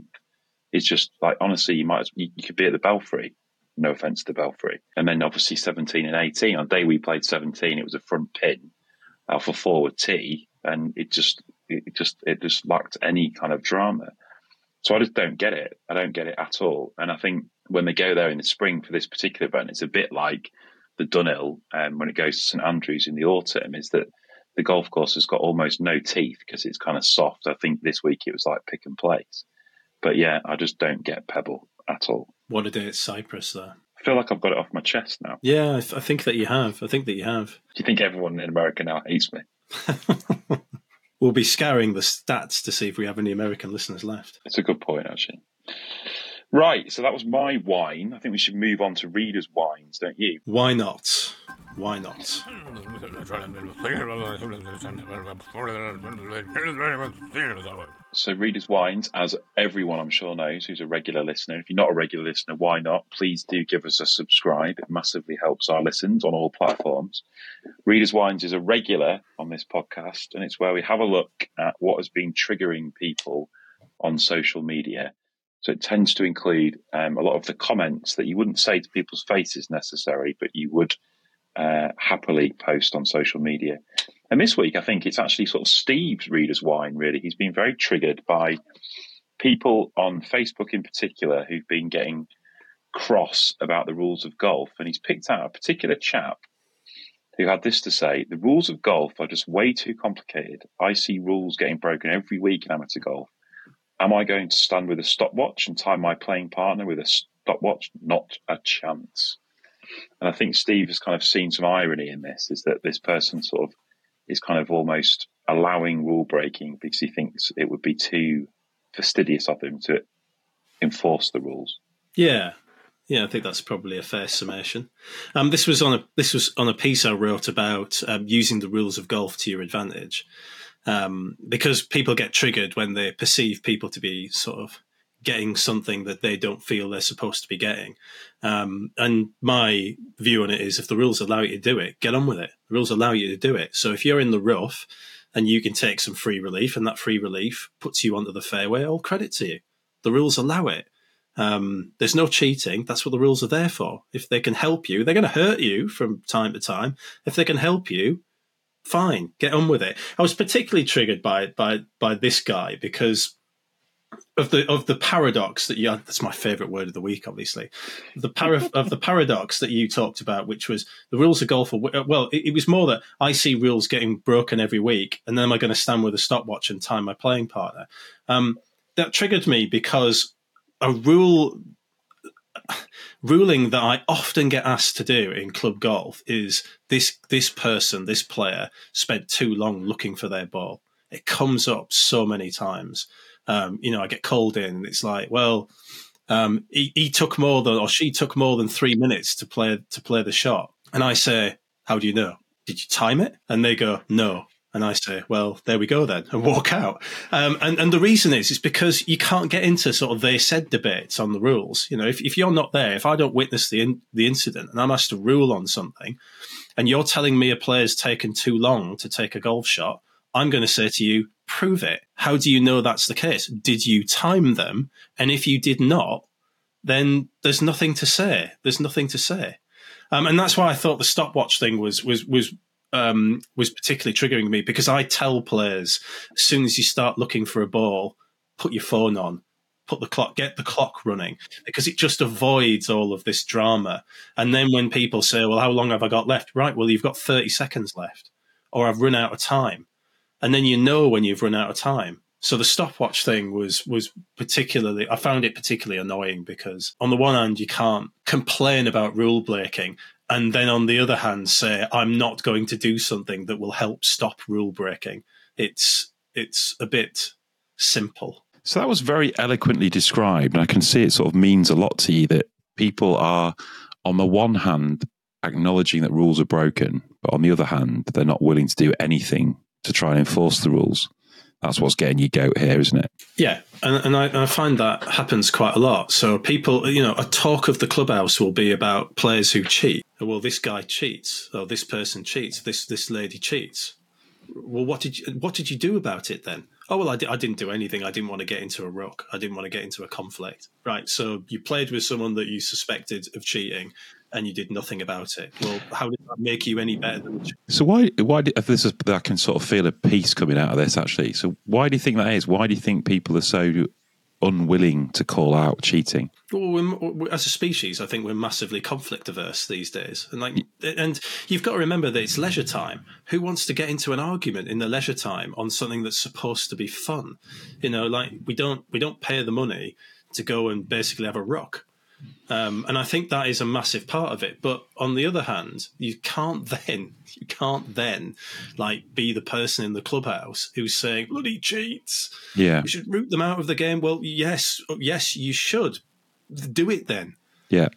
is just like, honestly, you might, you, you could be at the Belfry. No offense to the Belfry. And then obviously 17 and 18. On day we played 17, it was a front pin off a forward tee. And it just, it just, it just lacked any kind of drama. So I just don't get it. I don't get it at all. And I think when they go there in the spring for this particular event, it's a bit like the Dunhill um, when it goes to St Andrews in the autumn. Is that the golf course has got almost no teeth because it's kind of soft. I think this week it was like pick and place. But yeah, I just don't get Pebble at all. What a day at Cypress, though. I feel like I've got it off my chest now. Yeah, I, th- I think that you have. I think that you have. Do you think everyone in America now hates me? [laughs] we'll be scouring the stats to see if we have any American listeners left. It's a good point, actually. Right, so that was my whine. I think we should move on to readers' whines, don't you? Why not? Why not? [laughs] So, Reader's Whines, as everyone I'm sure knows who's a regular listener, if you're not a regular listener, why not? Please do give us a subscribe. It massively helps our listens on all platforms. Reader's Whines is a regular on this podcast, and it's where we have a look at what has been triggering people on social media. So, it tends to include um, a lot of the comments that you wouldn't say to people's faces necessarily, but you would uh, happily post on social media. And this week, I think it's actually sort of Steve's reader's whine, really. He's been very triggered by people on Facebook in particular who've been getting cross about the rules of golf. And he's picked out a particular chap who had this to say The rules of golf are just way too complicated. I see rules getting broken every week in amateur golf. Am I going to stand with a stopwatch and time my playing partner with a stopwatch? Not a chance. And I think Steve has kind of seen some irony in this, is that this person sort of is kind of almost allowing rule breaking because he thinks it would be too fastidious of him to enforce the rules. Yeah, yeah, I think that's probably a fair summation. Um, this was on a this was on a piece I wrote about um, using the rules of golf to your advantage, um, because people get triggered when they perceive people to be sort of getting something that they don't feel they're supposed to be getting. Um, and my view on it is if the rules allow you to do it, get on with it. Rules allow you to do it. So if you're in the rough and you can take some free relief and that free relief puts you onto the fairway, all credit to you. The rules allow it. Um, there's no cheating. That's what the rules are there for. If they can help you, they're going to hurt you from time to time. If they can help you, fine, get on with it. I was particularly triggered by by by this guy because of the of the paradox that you that's my favorite word of the week obviously. The para, [laughs] of the paradox that you talked about which was the rules of golf are, well it, it, was more that i see rules getting broken every week and then am i going to stand with a stopwatch and time my playing partner? Um, that triggered me because a rule ruling that i often get asked to do in club golf is this this person this player spent too long looking for their ball. It comes up so many times um, you know, I get called in and it's like, well, um, he, he, took more than, or she took more than three minutes to play, to play the shot. And I say, how do you know? Did you time it? And they go, no. And I say, well, there we go then, and walk out. Um, and, and the reason is, it's because you can't get into sort of they said debates on the rules. You know, if, if you're not there, if I don't witness the in, the incident and I'm asked to rule on something, and you're telling me a player's taken too long to take a golf shot, I'm going to say to you, prove it. How do you know that's the case? Did you time them? And if you did not, then there's nothing to say. There's nothing to say. Um, and that's why I thought the stopwatch thing was was was um, was particularly triggering me because I tell players as soon as you start looking for a ball, put your phone on, put the clock, get the clock running because it just avoids all of this drama. And then when people say, "Well, how long have I got left?" Right, well, you've got thirty seconds left, or I've run out of time and then you know when you've run out of time. So the stopwatch thing was was particularly I found it particularly annoying because on the one hand you can't complain about rule breaking and then on the other hand say I'm not going to do something that will help stop rule breaking. It's it's a bit simple. So that was very eloquently described, and I can see it sort of means a lot to you that people are, on the one hand, acknowledging that rules are broken, but on the other hand, they're not willing to do anything to try and enforce the rules. That's what's getting you goat here, isn't it? Yeah, and, and I, I, find that happens quite a lot. So people, you know, a talk of the clubhouse will be about players who cheat. Well, this guy cheats, or this person cheats, this this lady cheats. Well, what did you, what did you do about it then? Oh well, I, di- I didn't do anything. I didn't want to get into a ruck. I didn't want to get into a conflict. Right. So you played with someone that you suspected of cheating, and you did nothing about it. Well, how did that make you any better than? So why why do, if this is I can sort of feel a piece coming out of this actually. So why do you think that is? Why do you think people are so unwilling to call out cheating? Well, as a species, I think we're massively conflict averse these days, and like, and you've got to remember that it's leisure time. Who wants to get into an argument in the leisure time on something that's supposed to be fun? You know, like we don't we don't pay the money to go and basically have a rock. Um, and I think that is a massive part of it. But on the other hand, you can't [laughs] then you can't then like be the person in the clubhouse who's saying bloody cheats. Yeah, you should root them out of the game. Well, yes, yes, you should do it then. Yeah.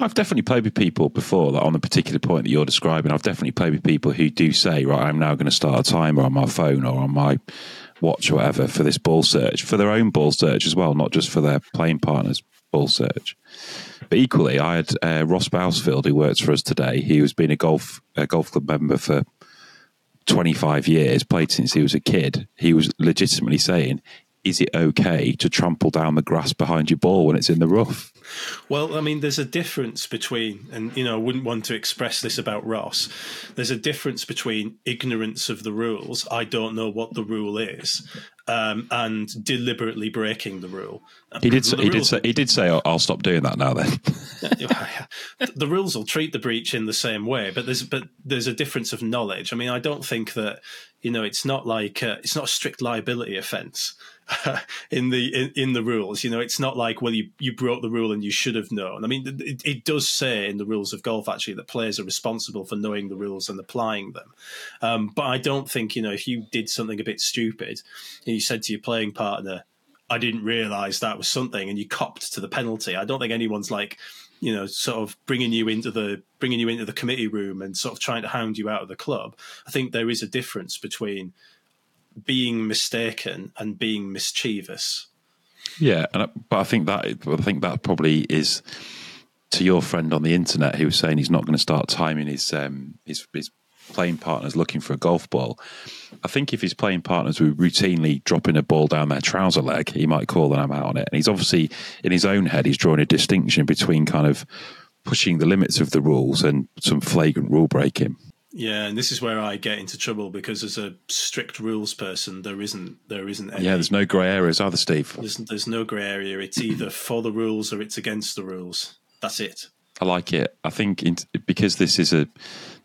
I've definitely played with people before that on the particular point that you're describing. I've definitely played with people who do say, right, I'm now going to start a timer on my phone or on my watch or whatever for this ball search, for their own ball search as well, not just for their playing partners' ball search. But equally, I had uh, Ross Bousfield, who works for us today. He was been a golf a golf club member for 25 years, played since he was a kid. He was legitimately saying, "Is it okay to trample down the grass behind your ball when it's in the rough?" Well, I mean, there's a difference between, and you know, I wouldn't want to express this about Ross. There's a difference between ignorance of the rules. I don't know what the rule is, um, and deliberately breaking the rule. He did. Say, he did say. He did say, "I'll stop doing that now." Then [laughs] the rules will treat the breach in the same way, but there's but there's a difference of knowledge. I mean, I don't think that you know it's not like uh, it's not a strict liability offence. [laughs] in the in, in, the rules. You know, it's not like well, you you broke the rule and you should have known. I mean, it, it, does say in the rules of golf actually that players are responsible for knowing the rules and applying them. Um, but I don't think you know if you did something a bit stupid and you said to your playing partner, "I didn't realise that was something," and you copped to the penalty. I don't think anyone's like you know sort of bringing you into the bringing you into the committee room and sort of trying to hound you out of the club i think there is a difference between being mistaken and being mischievous. Yeah, and but I think that I think that probably is to your friend on the internet who was saying he's not going to start timing his um, his his playing partners looking for a golf ball. I think if his playing partners were routinely dropping a ball down their trouser leg, he might call them out on it. And he's obviously in his own head, he's drawing a distinction between kind of pushing the limits of the rules and some flagrant rule breaking. Yeah, and this is where I get into trouble because as a strict rules person, there isn't there isn't any. Yeah, there's no grey areas, either, Steve? There's, there's no grey area. It's either [clears throat] for the rules or it's against the rules. That's it. I like it. I think in, because this is a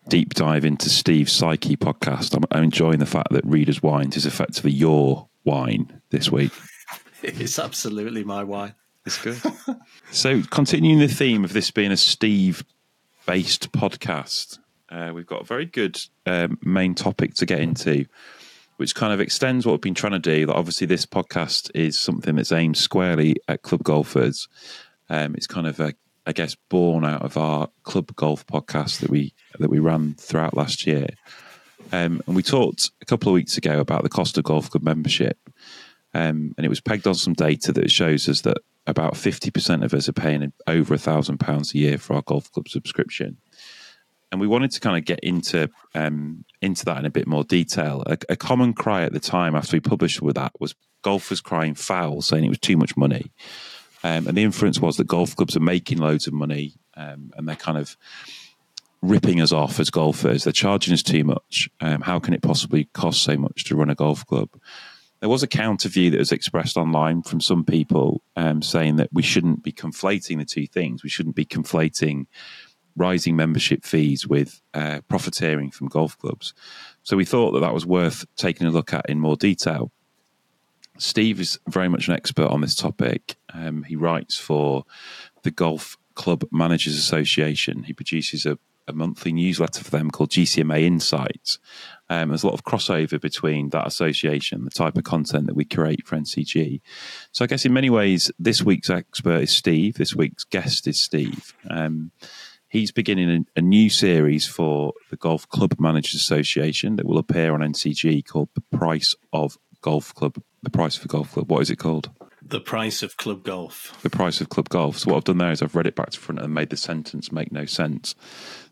deep dive into Steve's psyche podcast, I'm, I'm enjoying the fact that Readers Whines is effectively your whine this week. [laughs] it's absolutely my whine. It's good. [laughs] so, continuing the theme of this being a Steve based podcast, uh, we've got a very good um, main topic to get into, which kind of extends what we've been trying to do. That obviously, this podcast is something that's aimed squarely at club golfers. Um, it's kind of a, I guess, born out of our club golf podcast that we that we ran throughout last year. Um, and we talked a couple of weeks ago about the cost of golf club membership, um, and it was pegged on some data that shows us that about fifty percent of us are paying over a thousand pounds a year for our golf club subscription and we wanted to kind of get into um, into that in a bit more detail. A, a, common cry at the time after we published with that was golfers crying foul, saying it was too much money, um, and the inference was that golf clubs are making loads of money um, and they're kind of ripping us off as golfers. They're charging us too much. Um, how can it possibly cost so much to run a golf club? There was a counter view that was expressed online from some people um, saying that we shouldn't be conflating the two things. We shouldn't be conflating rising membership fees with uh, profiteering from golf clubs. So we thought that that was worth taking a look at in more detail. Steve is very much an expert on this topic. Um, he writes for the Golf Club Managers Association. He produces a a monthly newsletter for them called GCMA Insights. Um, there's a lot of crossover between that association, the type of content that we create for NCG. So I guess in many ways, this week's expert is Steve. This week's guest is Steve. Um, he's beginning a, a, new series for the Golf Club Managers Association that will appear on NCG called "The Price of Golf Club." The price of golf club. What is it called? The price of club golf. The price of club golf. So what I've done there is I've read it back to front and made the sentence make no sense.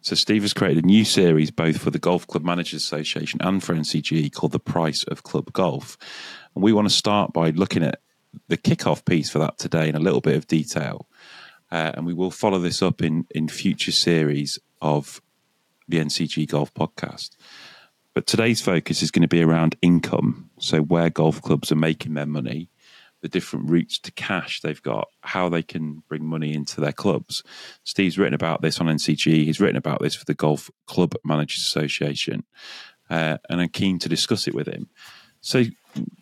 So Steve has created a new series both for the Golf Club Managers Association and for NCG called The Price of Club Golf. And we want to start by looking at the kickoff piece for that today in a little bit of detail. Uh, and we will follow this up in, in future series of the NCG Golf podcast. But today's focus is going to be around income. So, where golf clubs are making their money the different routes to cash they've got, how they can bring money into their clubs. Steve's written about this on NCG. He's written about this for the Golf Club Managers Association, uh, and I'm keen to discuss it with him. So,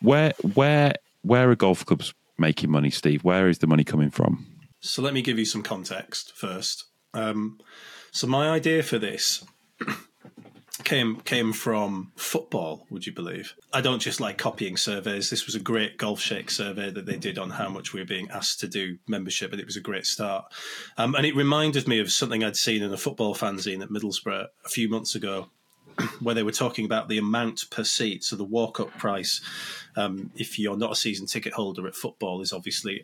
where where where are golf clubs making money, Steve? Where is the money coming from? So, let me give you some context first. Um, so, my idea for this [clears throat] came came from football. Would you believe? I don't just like copying surveys. This was a great Golfshake survey that they did on how much we were being asked to do membership, and it was a great start. Um, and it reminded me of something I'd seen in a football fanzine at Middlesbrough a few months ago. [clears throat] Where they were talking about the amount per seat, so the walk-up price, um, if you're not a season ticket holder at football, is obviously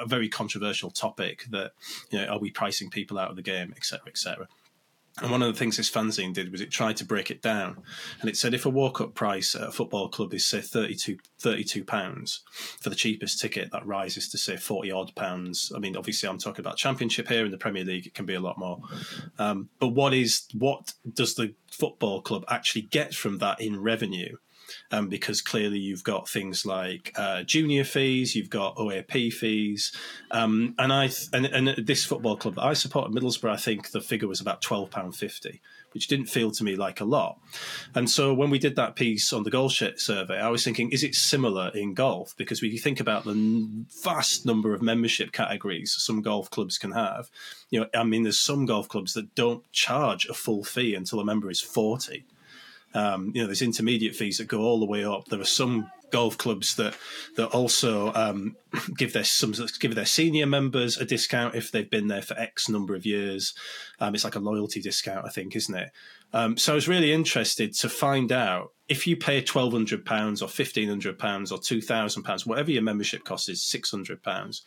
a very controversial topic. That you know, are we pricing people out of the game, etc., etc. And one of the things this fanzine did was it tried to break it down. And it said if a walk up price at a football club is, say, 32, 32 pounds for the cheapest ticket, that rises to, say, 40 odd pounds. I mean, obviously, I'm talking about Championship here. In the Premier League, it can be a lot more. Um, but what is what does the football club actually get from that in revenue? Um, because clearly you've got things like uh, junior fees, you've got OAP fees, um, and I th- and, and this football club that I support Middlesbrough, I think the figure was about twelve pound fifty, which didn't feel to me like a lot. And so when we did that piece on the Shake survey, I was thinking, is it similar in golf? Because you think about the vast number of membership categories some golf clubs can have, you know, I mean, there's some golf clubs that don't charge a full fee until a member is forty. Um, you know, there's intermediate fees that go all the way up. There are some golf clubs that that also um, [coughs] give their some give their senior members a discount if they've been there for X number of years. Um, it's like a loyalty discount, I think, isn't it? Um, so I was really interested to find out if you pay twelve hundred pounds or fifteen hundred pounds or two thousand pounds, whatever your membership cost is, six hundred pounds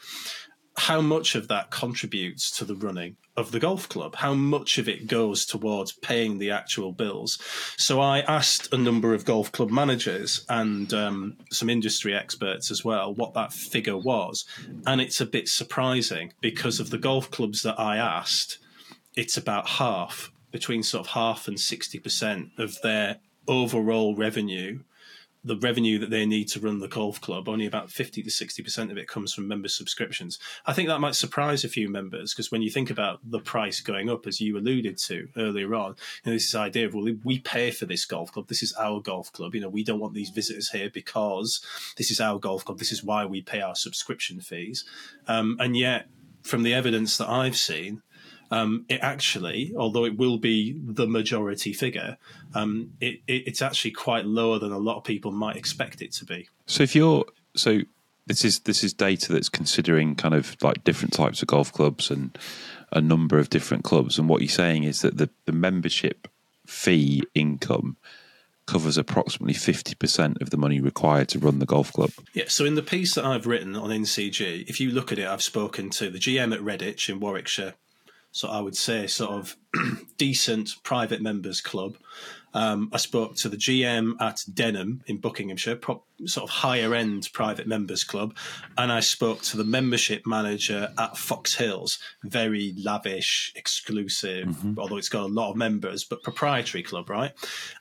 how much of that contributes to the running of the golf club? How much of it goes towards paying the actual bills? So I asked a number of golf club managers and um, some industry experts as well what that figure was. And it's a bit surprising because of the golf clubs that I asked, it's about half, between sort of half and 60% of their overall revenue the revenue that they need to run the golf club, only about 50 to 60% of it comes from member subscriptions. I think that might surprise a few members because when you think about the price going up, as you alluded to earlier on, you know, this idea of, well, we pay for this golf club. This is our golf club. You know, we don't want these visitors here because this is our golf club. This is why we pay our subscription fees. Um, and yet, from the evidence that I've seen, um, it actually, although it will be the majority figure, um, it, it, it's actually quite lower than a lot of people might expect it to be. So if you're so this is this is data that's considering kind of like different types of golf clubs and a number of different clubs, and what you're saying is that the, the membership fee income covers approximately 50% of the money required to run the golf club. Yeah, so in the piece that I've written on NCG, if you look at it, I've spoken to the GM at Redditch in Warwickshire, so I would say sort of [clears throat] decent private members club. Um, I spoke to the GM at Denham in Buckinghamshire, pro- sort of higher end private members club, and I spoke to the membership manager at Fox Hills, very lavish, exclusive, mm-hmm. although it's got a lot of members, but proprietary club, right?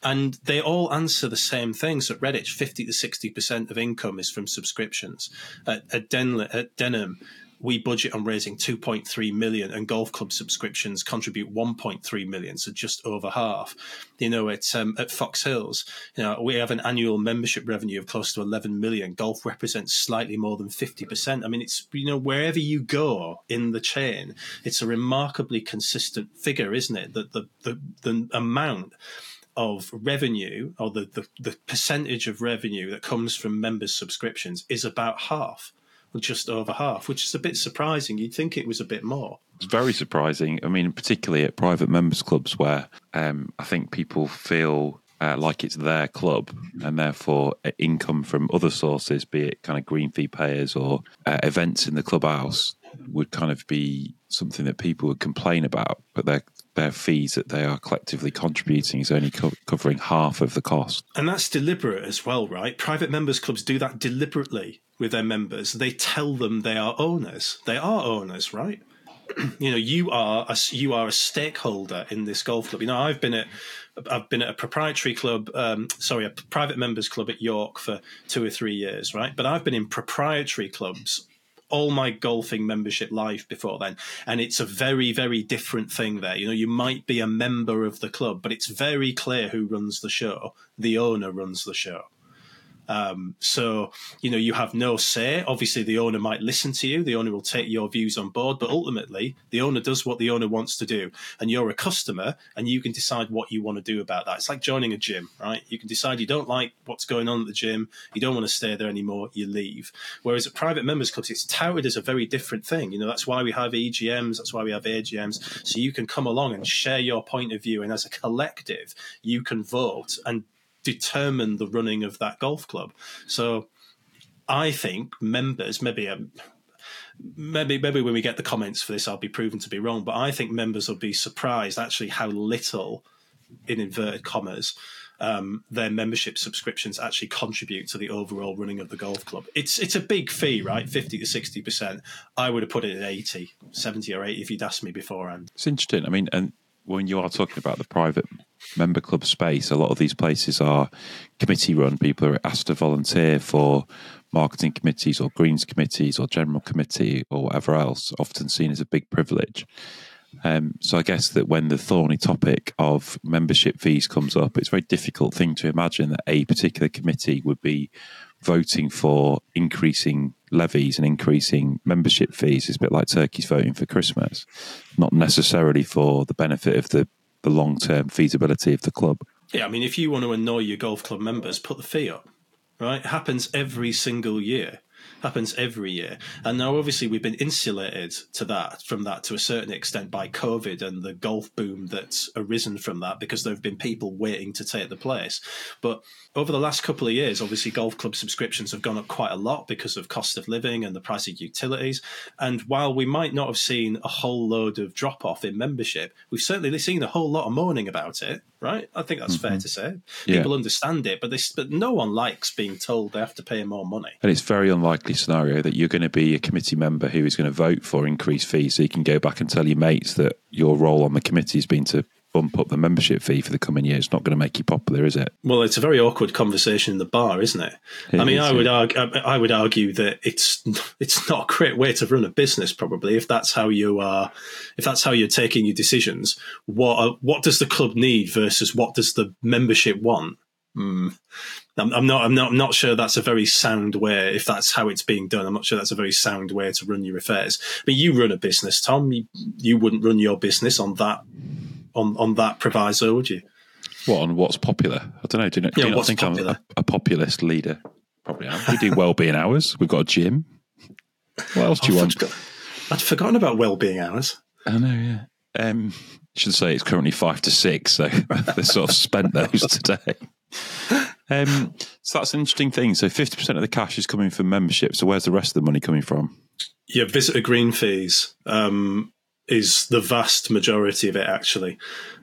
And they all answer the same things at Redditch: fifty to sixty percent of income is from subscriptions. At, at, Den- at Denham, we budget on raising 2.3 million and golf club subscriptions contribute 1.3 million so just over half. You know at um, at fox hills you know we have an annual membership revenue of close to 11 million. Golf represents slightly more than 50% i mean it's you know wherever you go in the chain it's a remarkably consistent figure isn't it? That the, the the amount of revenue or the, the, the percentage of revenue that comes from members subscriptions is about half just over half, which is a bit surprising. You'd think it was a bit more. It's very surprising. I mean, particularly at private members clubs where um, I think people feel uh, like it's their club and therefore uh, income from other sources, be it kind of green fee payers or uh, events in the clubhouse, would kind of be something that people would complain about. But their their fees that they are collectively contributing is only co- covering half of the cost. And that's deliberate as well, right? Private members clubs do that deliberately with their members. They tell them they are owners. They are owners, right? [clears throat] you know, you are a, you are a stakeholder in this golf club. You know, I've been at I've been at a proprietary club, um, sorry, a private members club at York for two or three years, right? But I've been in proprietary clubs all my golfing membership life before then. And it's a very very different thing there. You know you might be a member of the club but it's very clear who runs the show. The owner runs the show um, so, you know, you have no say. Obviously, the owner might listen to you, the owner will take your views on board, but ultimately, the owner does what the owner wants to do. And you're a customer and you can decide what you want to do about that. It's like joining a gym, right? You can decide you don't like what's going on at the gym, you don't want to stay there anymore, you leave. Whereas at private members clubs, it's touted as a very different thing. You know, that's why we have EGMs, that's why we have AGMs. So you can come along and share your point of view. And as a collective, you can vote and determine the running of that golf club. So I think members, maybe um, maybe maybe when we get the comments for this, I'll be proven to be wrong. But I think members will be surprised actually how little, in inverted commas, um, their membership subscriptions actually contribute to the overall running of the golf club. It's it's a big fee, right? 50 to 60%. I would have put it at 80, 70 or 80 if you'd asked me beforehand. It's interesting. I mean, and when you are talking about the private member club space, a lot of these places are committee run. People are asked to volunteer for marketing committees or greens committees or general committee or whatever else, often seen as a big privilege. Um, so I guess that when the thorny topic of membership fees comes up, it's a very difficult thing to imagine that a particular committee would be voting for increasing levies and increasing membership fees. is a bit like turkeys voting for Christmas, not necessarily for the benefit of the the long term feasibility of the club. Yeah, I mean, if you want to annoy your golf club members, put the fee up. Right, it happens every single year happens every year. And now, obviously, we've been insulated to that from that to a certain extent by COVID and the golf boom that's arisen from that because there have been people waiting to take the place. But over the last couple of years, obviously, golf club subscriptions have gone up quite a lot because of cost of living and the price of utilities. And while we might not have seen a whole load of drop off in membership, we've certainly seen a whole lot of moaning about it. Right? I think that's mm-hmm. fair to say. People yeah. understand it, but they, but no one likes being told they have to pay more money. And it's very unlikely scenario that you're going to be a committee member who is going to vote for increased fees, so you can go back and tell your mates that your role on the committee has been to bump up the membership fee for the coming year. It's not going to make you popular, is it? Well, it's a very awkward conversation in the bar, isn't it? it I mean, is, I would yeah. argue, I would argue that it's [laughs] it's not a great way to run a business. Probably, if that's how you are, if that's how you're taking your decisions, what what does the club need versus what does the membership want? Mm. I'm, I'm, not. I'm not. I'm not sure that's a very sound way. If that's how it's being done, I'm not sure that's a very sound way to run your affairs. But you run a business, Tom. You, you wouldn't run your business on that on on that proviso, would you? What on what's popular? I don't know. Do you, know, yeah, do you not think popular? I'm a, a, populist leader? Probably am. We do well-being hours. We've got a gym. What else do you want? I'd forgotten about well-being hours. I know. Yeah. Um, I should say it's currently five to six, so [laughs] they sort of spent those today. Um, so that's an interesting thing. So fifty percent of the cash is coming from membership. So where's the rest of the money coming from? Yeah, visitor green fees. Um, is the vast majority of it actually,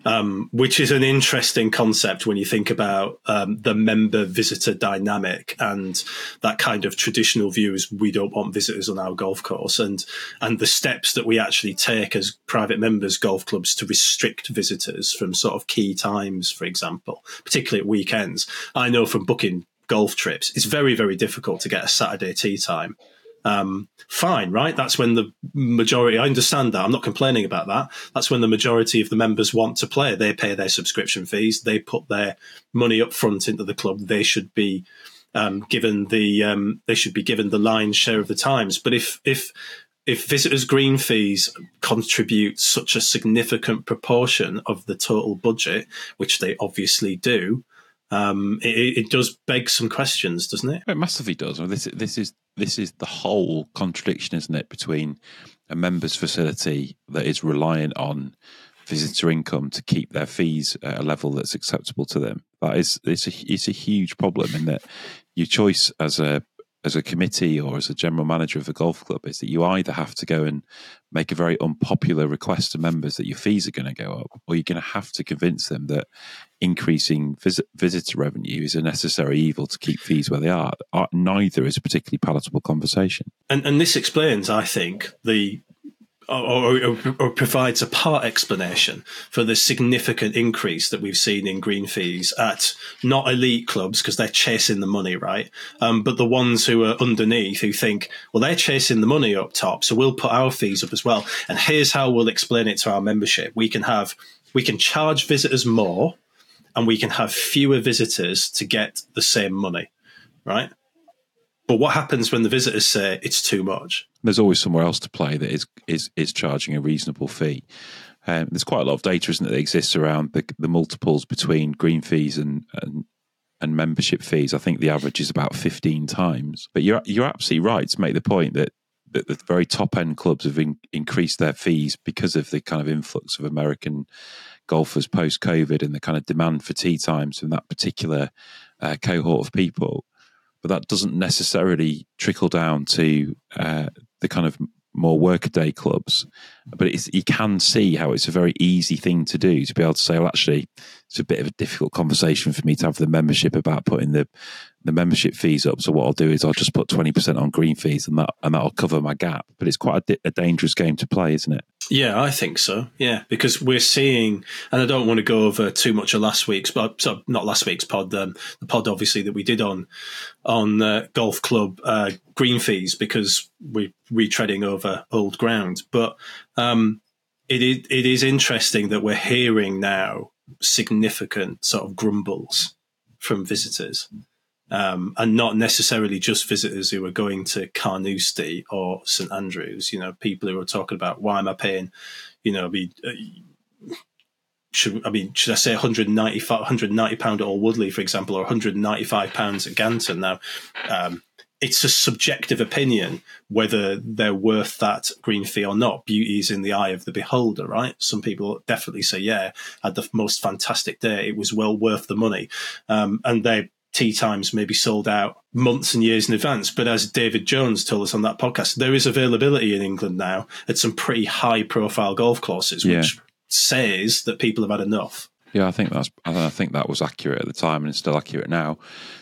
um, which is an interesting concept when you think about um, the member visitor dynamic and that kind of traditional view is we don't want visitors on our golf course and and the steps that we actually take as private members golf clubs to restrict visitors from sort of key times, for example, particularly at weekends. I know from booking golf trips, it's very very difficult to get a Saturday tea time um, fine, right? That's when the majority, I understand that. I'm not complaining about that. That's when the majority of the members want to play. They pay their subscription fees, they put their money up front into the club. They should be um, given the um, they should be given the lion's share of the times. But if if if visitors' green fees contribute such a significant proportion of the total budget, which they obviously do, um, it, it, does beg some questions, doesn't it? It massively does. Well, this this is this is the whole contradiction, isn't it, between a members' facility that is reliant on visitor income to keep their fees at a level that's acceptable to them. That is, it's a it's a huge problem in that your choice as a as a committee or as a general manager of a golf club is that you either have to go and make a very unpopular request to members that your fees are going to go up, or you're going to have to convince them that increasing visit, visitor revenue is a necessary evil to keep fees where they are. Neither is a particularly palatable conversation. And, and this explains, I think, the or, or, or, provides a part explanation for the significant increase that we've seen in green fees at not elite clubs because they're chasing the money, right? Um, but the ones who are underneath who think, well, they're chasing the money up top, so we'll put our fees up as well. And here's how we'll explain it to our membership: we can have we can charge visitors more, and we can have fewer visitors to get the same money, right? But what happens when the visitors say it's too much? There's always somewhere else to play that is is is charging a reasonable fee. Um, there's quite a lot of data, isn't it, that exists around the, the multiples between green fees and, and and membership fees. I think the average is about 15 times. But you're you're absolutely right to make the point that that the very top end clubs have in, increased their fees because of the kind of influx of American golfers post COVID and the kind of demand for tee times from that particular uh, cohort of people but that doesn't necessarily trickle down to uh, the kind of more workaday clubs. But you can see how it's a very easy thing to do to be able to say, well, actually, it's a bit of a difficult conversation for me to have the membership about putting the the membership fees up. So what I'll do is I'll just put twenty percent on green fees, and that and that'll cover my gap. But it's quite a, a dangerous game to play, isn't it? Yeah, I think so. Yeah, because we're seeing, and I don't want to go over too much of last week's, but so not last week's pod, um, the pod obviously that we did on on uh, golf club uh, green fees because we're retreading over old ground. But um, it is it is interesting that we're hearing now significant sort of grumbles from visitors. Um, and not necessarily just visitors who are going to Carnoustie or St Andrews. You know, people who are talking about why am I paying, you know, uh, should I mean should I say 190 190 pound at Old Woodley, for example, or 195 pounds at Ganton? Now, um, it's a subjective opinion whether they're worth that green fee or not. Beauty is in the eye of the beholder, right? Some people definitely say, yeah, had the most fantastic day. It was well worth the money. Um, and their tee times may be sold out months and years in advance. But as David Jones told us on that podcast, there is availability in England now at some pretty high profile golf courses, yeah. which says that people have had enough. Yeah, I think that's I think that was accurate at the time and it's still accurate now.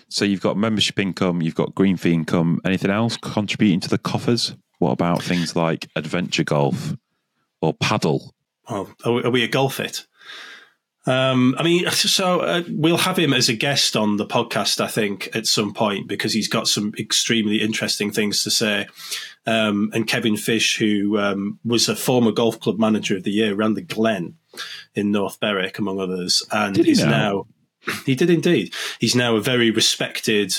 So you've got membership income, you've got green fee income. Anything else contributing to the coffers? What about things like adventure golf or padel? Well, are we a golf it? Um, I mean, [laughs] so uh, we'll have him as a guest on the podcast, I think, at some point because he's got some extremely interesting things to say. Um, and Kevin Fish, who um, was a former golf club manager of the year, ran the Glen in North Berwick, among others, and is now [clears throat] he did indeed. He's now a very respected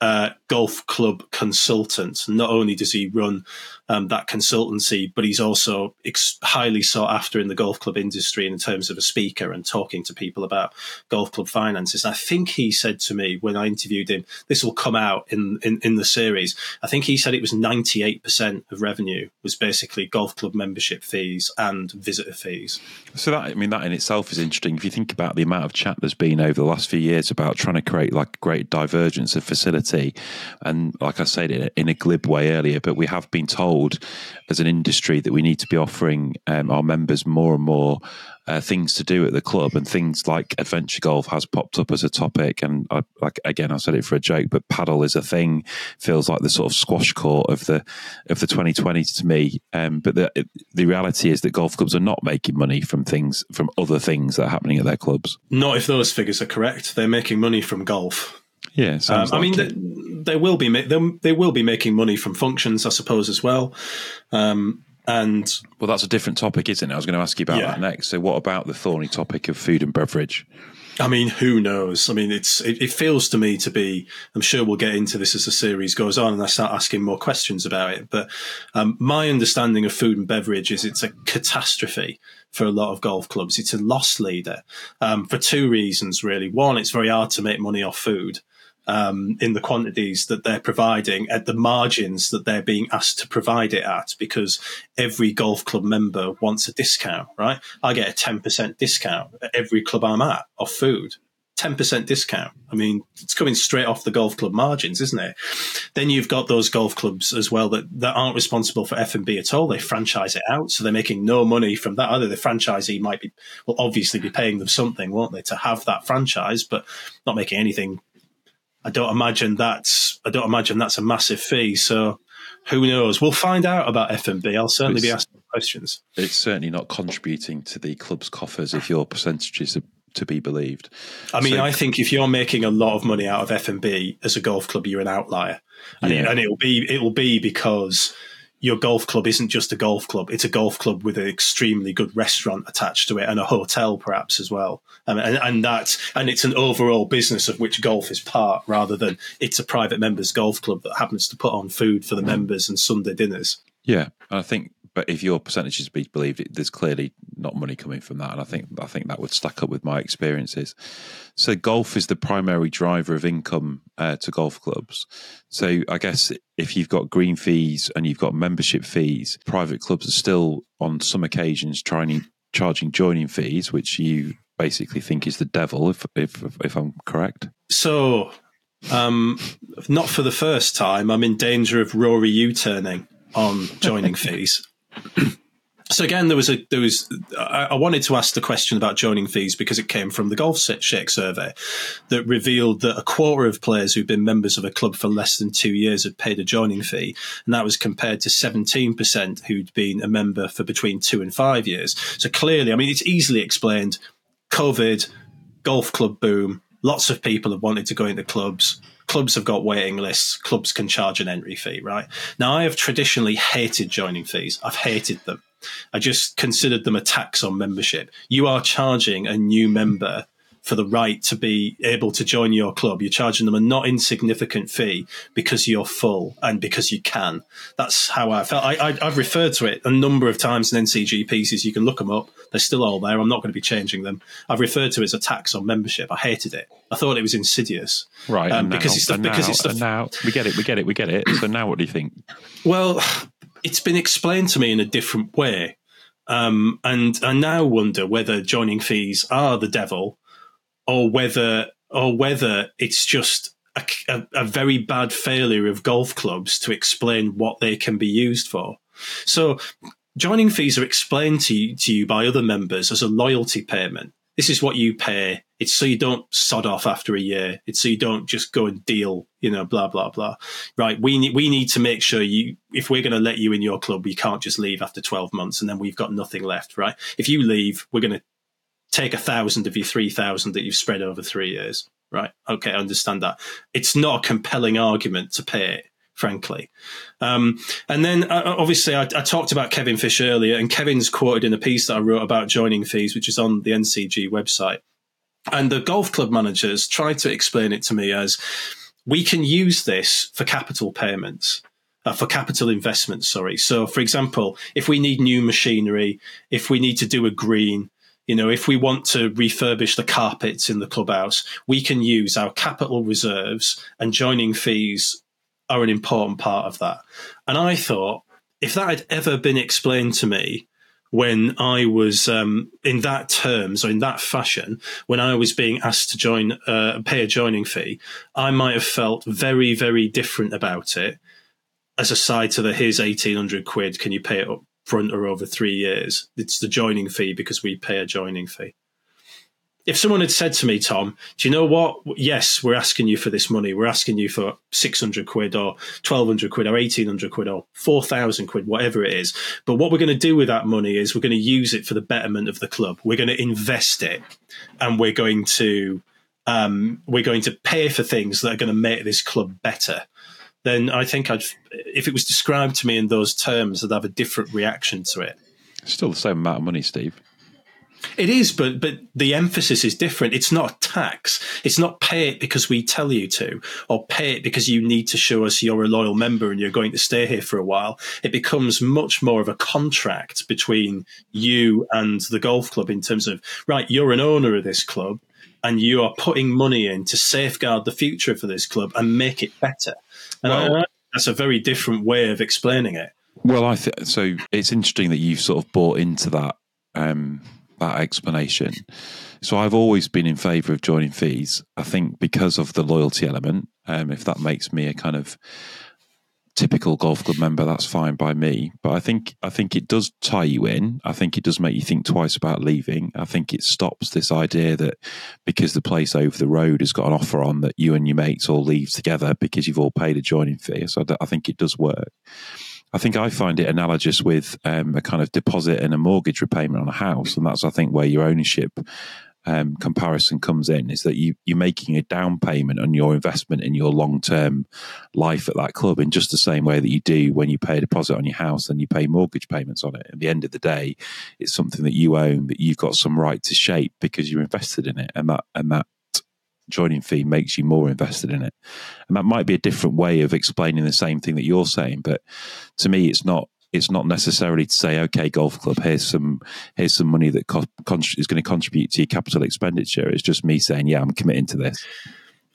uh, golf club consultant. Not only does he run um, that consultancy, but he's also ex- highly sought after in the golf club industry in terms of a speaker and talking to people about golf club finances. I think he said to me when I interviewed him, this will come out in, in, in the series. I think he said it was 98% of revenue was basically golf club membership fees and visitor fees. So that, I mean, that in itself is interesting. If you think about the amount of chat there's been over the last few years about trying to create like a great divergence of facility. And like I said in a glib way earlier, but we have been told as an industry that we need to be offering um, our members more and more uh, things to do at the club, and things like adventure golf has popped up as a topic. And I, like again, I said it for a joke, but padel is a thing. Feels like the sort of squash court of the of the 2020s to me. Um, but the the reality is that golf clubs are not making money from things from other things that are happening at their clubs. Not if those figures are correct. They're making money from golf Yeah, Um, I mean, it. they, they will be ma- they, they will be making money from functions, I suppose, as well. Um, and well, that's a different topic, isn't it? I was going to ask you about Yeah. that next. So, what about the thorny topic of food and beverage? I mean, who knows? I mean, it's it, it feels to me to be. I'm sure we'll get into this as the series goes on, and I start asking more questions about it. But um, my understanding of food and beverage is it's a catastrophe for a lot of golf clubs. It's a loss leader um, for two reasons, really. One, it's very hard to make money off food. Um, in the quantities that they're providing at the margins that they're being asked to provide it at because every golf club member wants a discount, right? I get a 10% discount at every club I'm at of food. 10% discount. I mean, it's coming straight off the golf club margins, isn't it? Then you've got those golf clubs as well that, that aren't responsible for F&B at all. They franchise it out. So they're making no money from that. Either the franchisee might be, will obviously be paying them something, won't they, to have that franchise, but not making anything. I don't imagine that's, I don't imagine that's a massive fee. So who knows? We'll find out about F&B. I'll certainly be asking questions. It's certainly not contributing to the club's coffers if your percentages are to be believed. I mean, So- I think if you're making a lot of money out of F&B as a golf club, you're an outlier, and, it, and it'll be it'll be because your golf club isn't just a golf club; it's a golf club with an extremely good restaurant attached to it and a hotel, perhaps as well. Um, and and that and it's an overall business of which golf is part, rather than it's a private members golf club that happens to put on food for the members and Sunday dinners. Yeah, I think, but if your percentages be believed, it, there's clearly not money coming from that, and I think I think that would stack up with my experiences. So golf is the primary driver of income uh, to golf clubs. So I guess if you've got green fees and you've got membership fees, private clubs are still on some occasions trying charging joining fees, which you basically think is the devil, if if if I'm correct. So, um, not for the first time, I'm in danger of Rory U-turning on joining [laughs] fees. So again, there was a there was I, I wanted to ask the question about joining fees because it came from the Golfshake survey that revealed that a quarter of players who'd been members of a club for less than two years had paid a joining fee, and that was compared to seventeen percent who'd been a member for between two and five years. So clearly, I mean, it's easily explained. COVID, golf club boom. Lots of people have wanted to go into clubs. Clubs have got waiting lists. Clubs can charge an entry fee, right? Now, I have traditionally hated joining fees. I've hated them. I just considered them a tax on membership. You are charging a new member for the right to be able to join your club. You're charging them a not insignificant fee because you're full and because you can. That's how I felt. I, I've referred to it a number of times in NCG pieces. You can look them up. They're still all there. I'm not going to be changing them. I've referred to it as a tax on membership. I hated it. I thought it was insidious. Right, Um, and because now, it's the- and because now- it's the- now we get it, we get it, we get it. So now, what do you think? Well, it's been explained to me in a different way. Um, and I now wonder whether joining fees are the devil or whether or whether it's just a, a, a very bad failure of golf clubs to explain what they can be used for. So joining fees are explained to you, to you by other members as a loyalty payment. This is what you pay. It's so you don't sod off after a year. It's so you don't just go and deal, you know, blah blah blah. Right? We need we need to make sure you, if we're going to let you in your club, you can't just leave after twelve months and then we've got nothing left. Right? If you leave, we're going to take a thousand of your three thousand that you've spread over three years. Right? Okay, I understand that. It's not a compelling argument to pay it frankly. Um, and then uh, obviously I, I, talked about Kevin Fish earlier, and Kevin's quoted in a piece that I wrote about joining fees, which is on the NCG website. And the golf club managers tried to explain it to me as we can use this for capital payments. Uh, for capital investments, sorry. So, for example, if we need new machinery, if we need to do a green, you know, if we want to refurbish the carpets in the clubhouse, we can use our capital reserves and joining fees are an important part of that. And I thought if that had ever been explained to me when I was um, in that terms or in that fashion, when I was being asked to join, uh, pay a joining fee, I might have felt very, very different about it. As a side to the here's eighteen hundred quid, can you pay it up front or over three years? It's the joining fee because we pay a joining fee if someone had said to me, Tom, do you know what? Yes, we're asking you for this money. We're asking you for 600 quid or 1200 quid or 1800 quid or 4000 quid, whatever it is. But what we're going to do with that money is we're going to use it for the betterment of the club. We're going to invest it and we're going to um, we're going to pay for things that are going to make this club better, then I think I'd, if it was described to me in those terms, I'd have a different reaction to it. Still the same amount of money, Steve. It is, but but the emphasis is different. It's not a tax. It's not pay it because we tell you to, or pay it because you need to show us you're a loyal member and you're going to stay here for a while. It becomes much more of a contract between you and the golf club in terms of right, you're an owner of this club and you are putting money in to safeguard the future for this club and make it better. And well, I, that's a very different way of explaining it. Well, I th- so it's interesting that you've sort of bought into that. Um, that explanation. So I've always been in favour of joining fees. I think because of the loyalty element. Um, if that makes me a kind of typical golf club member, that's fine by me. But I think I think it does tie you in. I think it does make you think twice about leaving. I think it stops this idea that because the place over the road has got an offer on that you and your mates all leave together because you've all paid a joining fee. So I think it does work. I think I find it analogous with um, a kind of deposit and a mortgage repayment on a house, and that's I think where your ownership um, comparison comes in is that you you're making a down payment on your investment in your long term life at that club in just the same way that you do when you pay a deposit on your house and you pay mortgage payments on it. At the end of the day, it's something that you own that you've got some right to shape because you're invested in it, and that and that joining fee makes you more invested in it. And that might be a different way of explaining the same thing that you're saying, but to me, it's not. It's not necessarily to say, okay, golf club, here's some here's some money that co- con- is going to contribute to your capital expenditure. It's just me saying, yeah, I'm committing to this.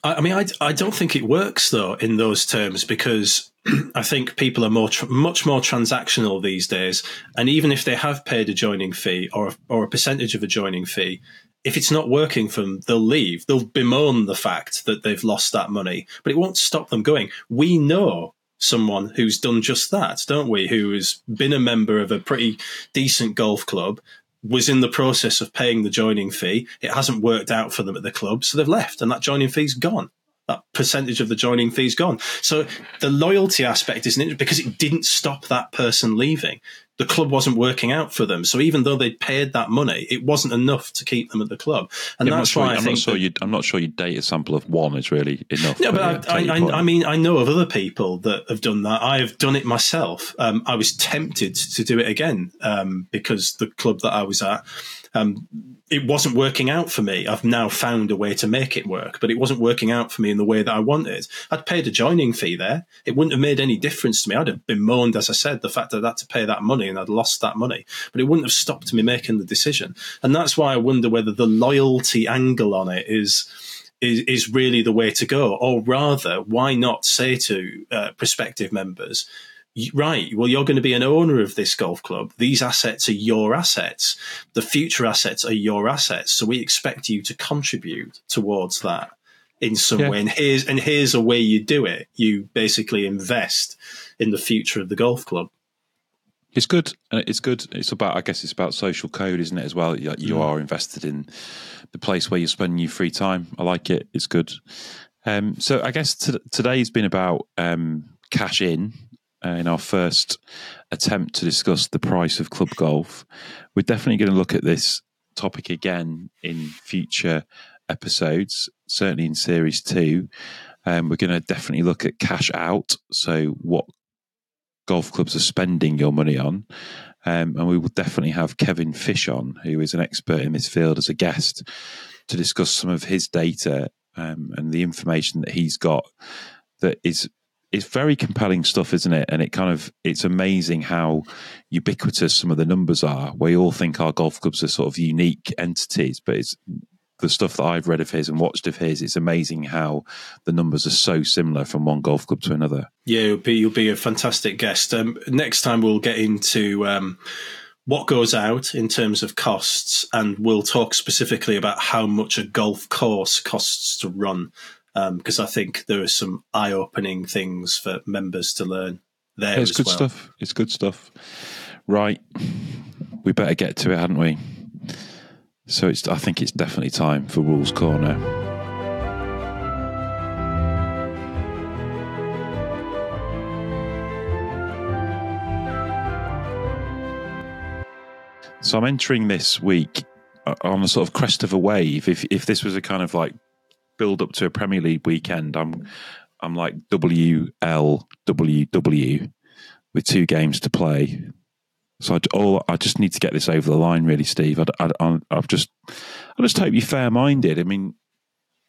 I, I mean, I, I don't think it works though in those terms because [clears throat] I think people are more much more transactional these days, and even if they have paid a joining fee or or a percentage of a joining fee, if it's not working for them, they'll leave. They'll bemoan the fact that they've lost that money, but it won't stop them going. We know someone who's done just that, don't we? Who has been a member of a pretty decent golf club, was in the process of paying the joining fee. It hasn't worked out for them at the club, so they've left, and that joining fee's gone. That percentage of the joining fee's gone. So the loyalty aspect isn't because it didn't stop that person leaving the club wasn't working out for them. So even though they'd paid that money, it wasn't enough to keep them at the club. And yeah, that's sure, why I I'm think not sure you, I'm not sure your data sample of one is really enough. No, but I, I, I, mean, I know of other people that have done that. I have done it myself. Um, I was tempted to do it again um, because the club that I was at um, it wasn't working out for me. I've now found a way to make it work, but it wasn't working out for me in the way that I wanted. I'd paid a joining fee there. It wouldn't have made any difference to me. I'd have bemoaned, as I said, the fact that I had to pay that money and I'd lost that money, but it wouldn't have stopped me making the decision. And that's why I wonder whether the loyalty angle on it is is, is really the way to go. Or rather, why not say to uh, prospective members, right, well, you're going to be an owner of this golf club. These assets are your assets. The future assets are your assets. So we expect you to contribute towards that in some yeah. way. And here's, and here's a way you do it. You basically invest in the future of the golf club. It's good. It's good. It's about, I guess, it's about social code, isn't it? As well, you, you mm. are invested in the place where you're spending your free time. I like it. It's good. Um, so I guess t- today's been about um, cash in uh, in our first attempt to discuss the price of club golf. We're definitely going to look at this topic again in future episodes, certainly in series two. Um, we're going to definitely look at cash out, so what golf clubs are spending your money on. Um, and we will definitely have Kevin Fish on, who is an expert in this field, as a guest to discuss some of his data um, and the information that he's got that is it's very compelling stuff, isn't it? And it kind of it's amazing how ubiquitous some of the numbers are. We all think our golf clubs are sort of unique entities, but it's the stuff that I've read of his and watched of his. It's amazing how the numbers are so similar from one golf club to another. Yeah, you'll be you'll be a fantastic guest. Um, next time we'll get into. Um, what goes out in terms of costs, and we'll talk specifically about how much a golf course costs to run because um, I think there are some eye-opening things for members to learn there. it's good well. stuff. It's good stuff. Right, we better get to it, hadn't we? So it's. I think it's definitely time for rules corner. So I'm entering this week uh, on a sort of crest of a wave. If if this was a kind of like build up to a Premier League weekend, I'm I'm like WLWW with two games to play. So I, all, oh, I just need to get this over the line, really, Steve. I, I, I've just, I just hope you're fair minded. I mean,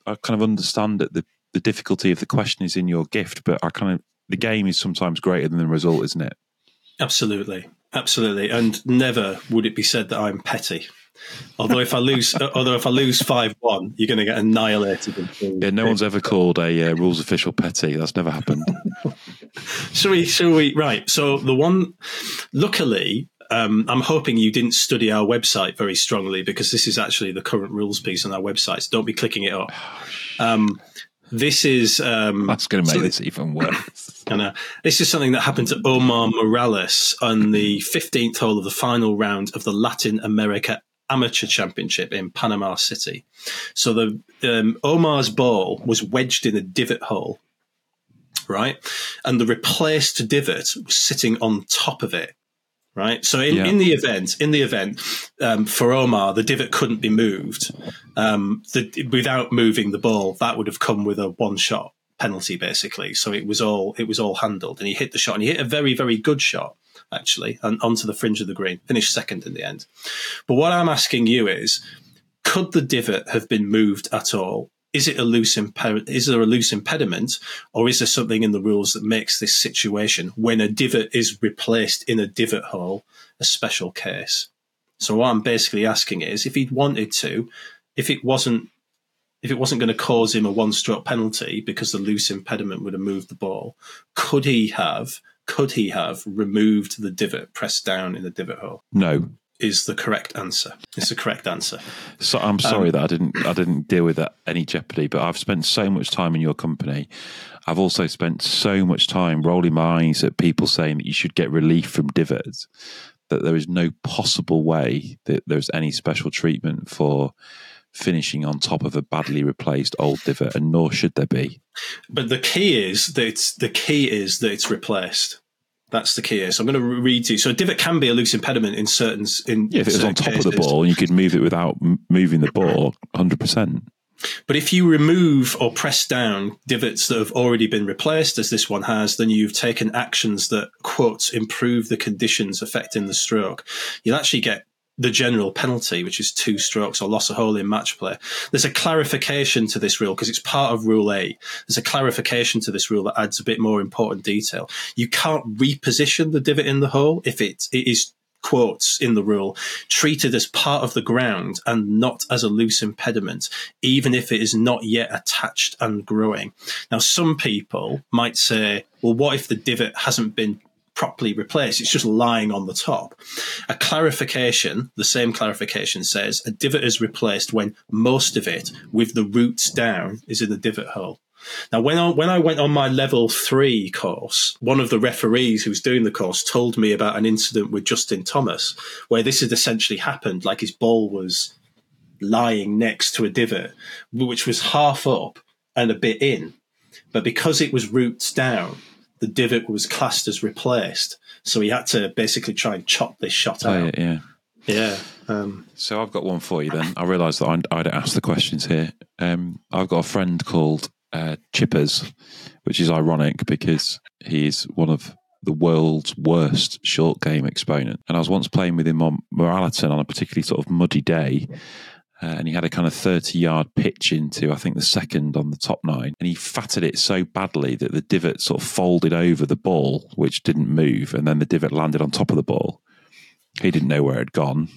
I kind of understand that the, the difficulty of the question is in your gift, but I kind of, the game is sometimes greater than the result, isn't it? Absolutely. Absolutely. And never would it be said that I'm petty. Although if I lose, although if I lose five one, you're going to get annihilated. Yeah, no one's ever called a uh, rules official petty. That's never happened. [laughs] shall we? Shall we? Right. So the one, luckily, um, I'm hoping you didn't study our website very strongly because this is actually the current rules piece on our website. So don't be clicking it up. Um, this is um, that's going to make this even worse. [coughs] And uh, this is something that happened to Omar Morales on the 15th hole of the final round of the Latin America Amateur Championship in Panama City. So the um, Omar's ball was wedged in a divot hole, right, and the replaced divot was sitting on top of it. Right, so in, yeah. in the event, in the event um, for Omar, the divot couldn't be moved. Um, the, without moving the ball, that would have come with a one-shot penalty, basically. So it was all it was all handled, and he hit the shot, and he hit a very very good shot actually, and onto the fringe of the green. Finished second in the end. But what I'm asking you is, could the divot have been moved at all? Is it a loose imp- is there a loose impediment, or is there something in the rules that makes this situation when a divot is replaced in a divot hole a special case? So what I'm basically asking is, if he'd wanted to, if it wasn't if it wasn't going to cause him a one stroke penalty because the loose impediment would have moved the ball, could he have could he have removed the divot pressed down in the divot hole? No. Is the correct answer. It's the correct answer. So I'm sorry um, that I didn't I didn't deal with that any jeopardy, but I've spent so much time in your company. I've also spent so much time rolling my eyes at people saying that you should get relief from divots that there is no possible way that there's any special treatment for finishing on top of a badly replaced old divot, and nor should there be. But the key is that it's, the key is that it's replaced. That's the key. Here. So I'm going to read to you. So a divot can be a loose impediment in certain. In yeah, if it was on top cases. of the ball, you could move it without moving the ball, hundred percent. But if you remove or press down divots that have already been replaced, as this one has, then you've taken actions that, quote, improve the conditions affecting the stroke. You'll actually get the general penalty, which is two strokes or loss of hole in match play. There's a clarification to this rule because it's part of Rule 8. There's a clarification to this rule that adds a bit more important detail. You can't reposition the divot in the hole if it, it is quotes in the rule treated as part of the ground and not as a loose impediment, even if it is not yet attached and growing. Now, some people might say, well, what if the divot hasn't been properly replaced. It's just lying on the top. A clarification, the same clarification says a divot is replaced when most of it, with the roots down, is in the divot hole. Now, when I, when I went on my level three course, one of the referees who was doing the course told me about an incident with Justin Thomas where this had essentially happened. Like his ball was lying next to a divot, which was half up and a bit in. But because it was roots down, the divot was classed as replaced. So he had to basically try and chop this shot oh, out. Yeah. Yeah. Um, so I've got one for you then. I realised that I'd, I'd ask the questions here. Um, I've got a friend called uh, Chippers, which is ironic because he's one of the world's worst short game exponent. And I was once playing with him on Moor Allerton on a particularly sort of muddy day. Uh, and he had a kind of 30 yard pitch into, I think, the second on the top nine. And he fatted it so badly that the divot sort of folded over the ball, which didn't move. And then the divot landed on top of the ball. He didn't know where it had gone.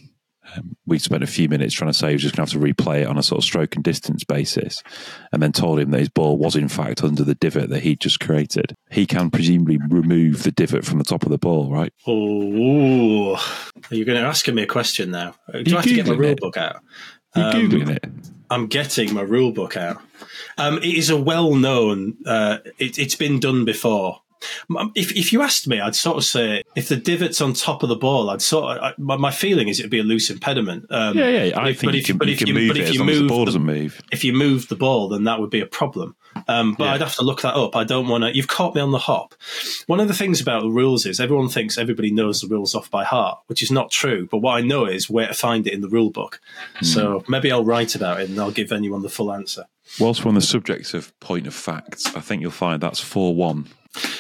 Um, we spent a few minutes trying to say he was just going to have to replay it on a sort of stroke and distance basis, and then told him that his ball was in fact under the divot that he'd just created. He can presumably remove the divot from the top of the ball, right? Oh, you're going to ask me a question now. Do I have to get my rule book out? You're um, googling it. I'm getting my rule book out. Um, it is a well-known. Uh, it, has been done before. If, if you asked me, I'd sort of say if the divot's on top of the ball, I'd sort of, I, my, my feeling is it'd be a loose impediment. Um, yeah, yeah. I if, think you but you if you, move but if it you move the ball doesn't move. If you move the ball, then that would be a problem. Um, but yeah. I'd have to look that up. I don't want to. You've caught me on the hop. One of the things about the rules is everyone thinks everybody knows the rules off by heart, which is not true. But what I know is where to find it in the rule book. Mm. So maybe I'll write about it and I'll give anyone the full answer. Whilst we're on the subject of point of facts, I think you'll find that's four one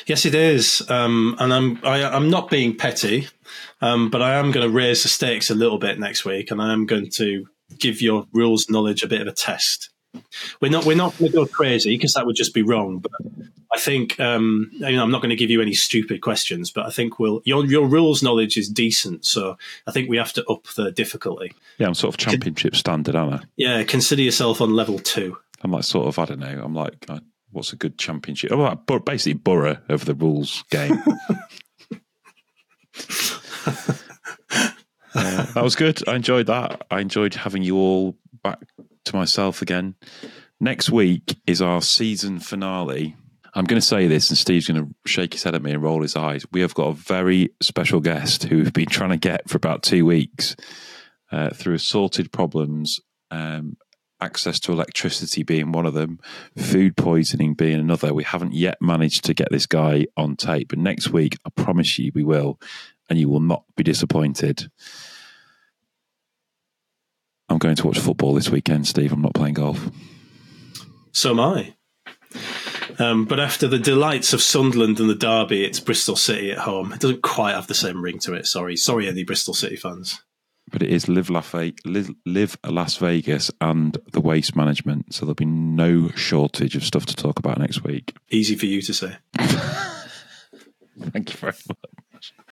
Yes, it is, um, and I'm I, am i am not being petty, um, but I am going to raise the stakes a little bit next week, and I am going to give your rules knowledge a bit of a test. We're not we're not going to go crazy because that would just be wrong. But I think um, you know I'm not going to give you any stupid questions, but I think we'll your your rules knowledge is decent, so I think we have to up the difficulty. Yeah, I'm sort of championship standard, aren't I? Yeah, consider yourself on level two. I'm like sort of I don't know. I'm like I what's a good championship? Oh, like, basically Borough of the rules game. [laughs] uh, that was good. I enjoyed that. I enjoyed having you all back to myself again. Next week is our season finale. I'm going to say this, and Steve's going to shake his head at me and roll his eyes. We have got a very special guest who we've been trying to get for about two weeks uh, through assorted problems. Um, access to electricity being one of them, food poisoning being another. We haven't yet managed to get this guy on tape, but next week, I promise you, we will, and you will not be disappointed. I'm going to watch football this weekend, Steve. I'm not playing golf. So am I. Um, but after the delights of Sunderland and the Derby, it's Bristol City at home. It doesn't quite have the same ring to it. Sorry, sorry, any Bristol City fans but it is live, live, LIV Las Vegas and the waste management. So there'll be no shortage of stuff to talk about next week. Easy for you to say. [laughs] Thank you very much.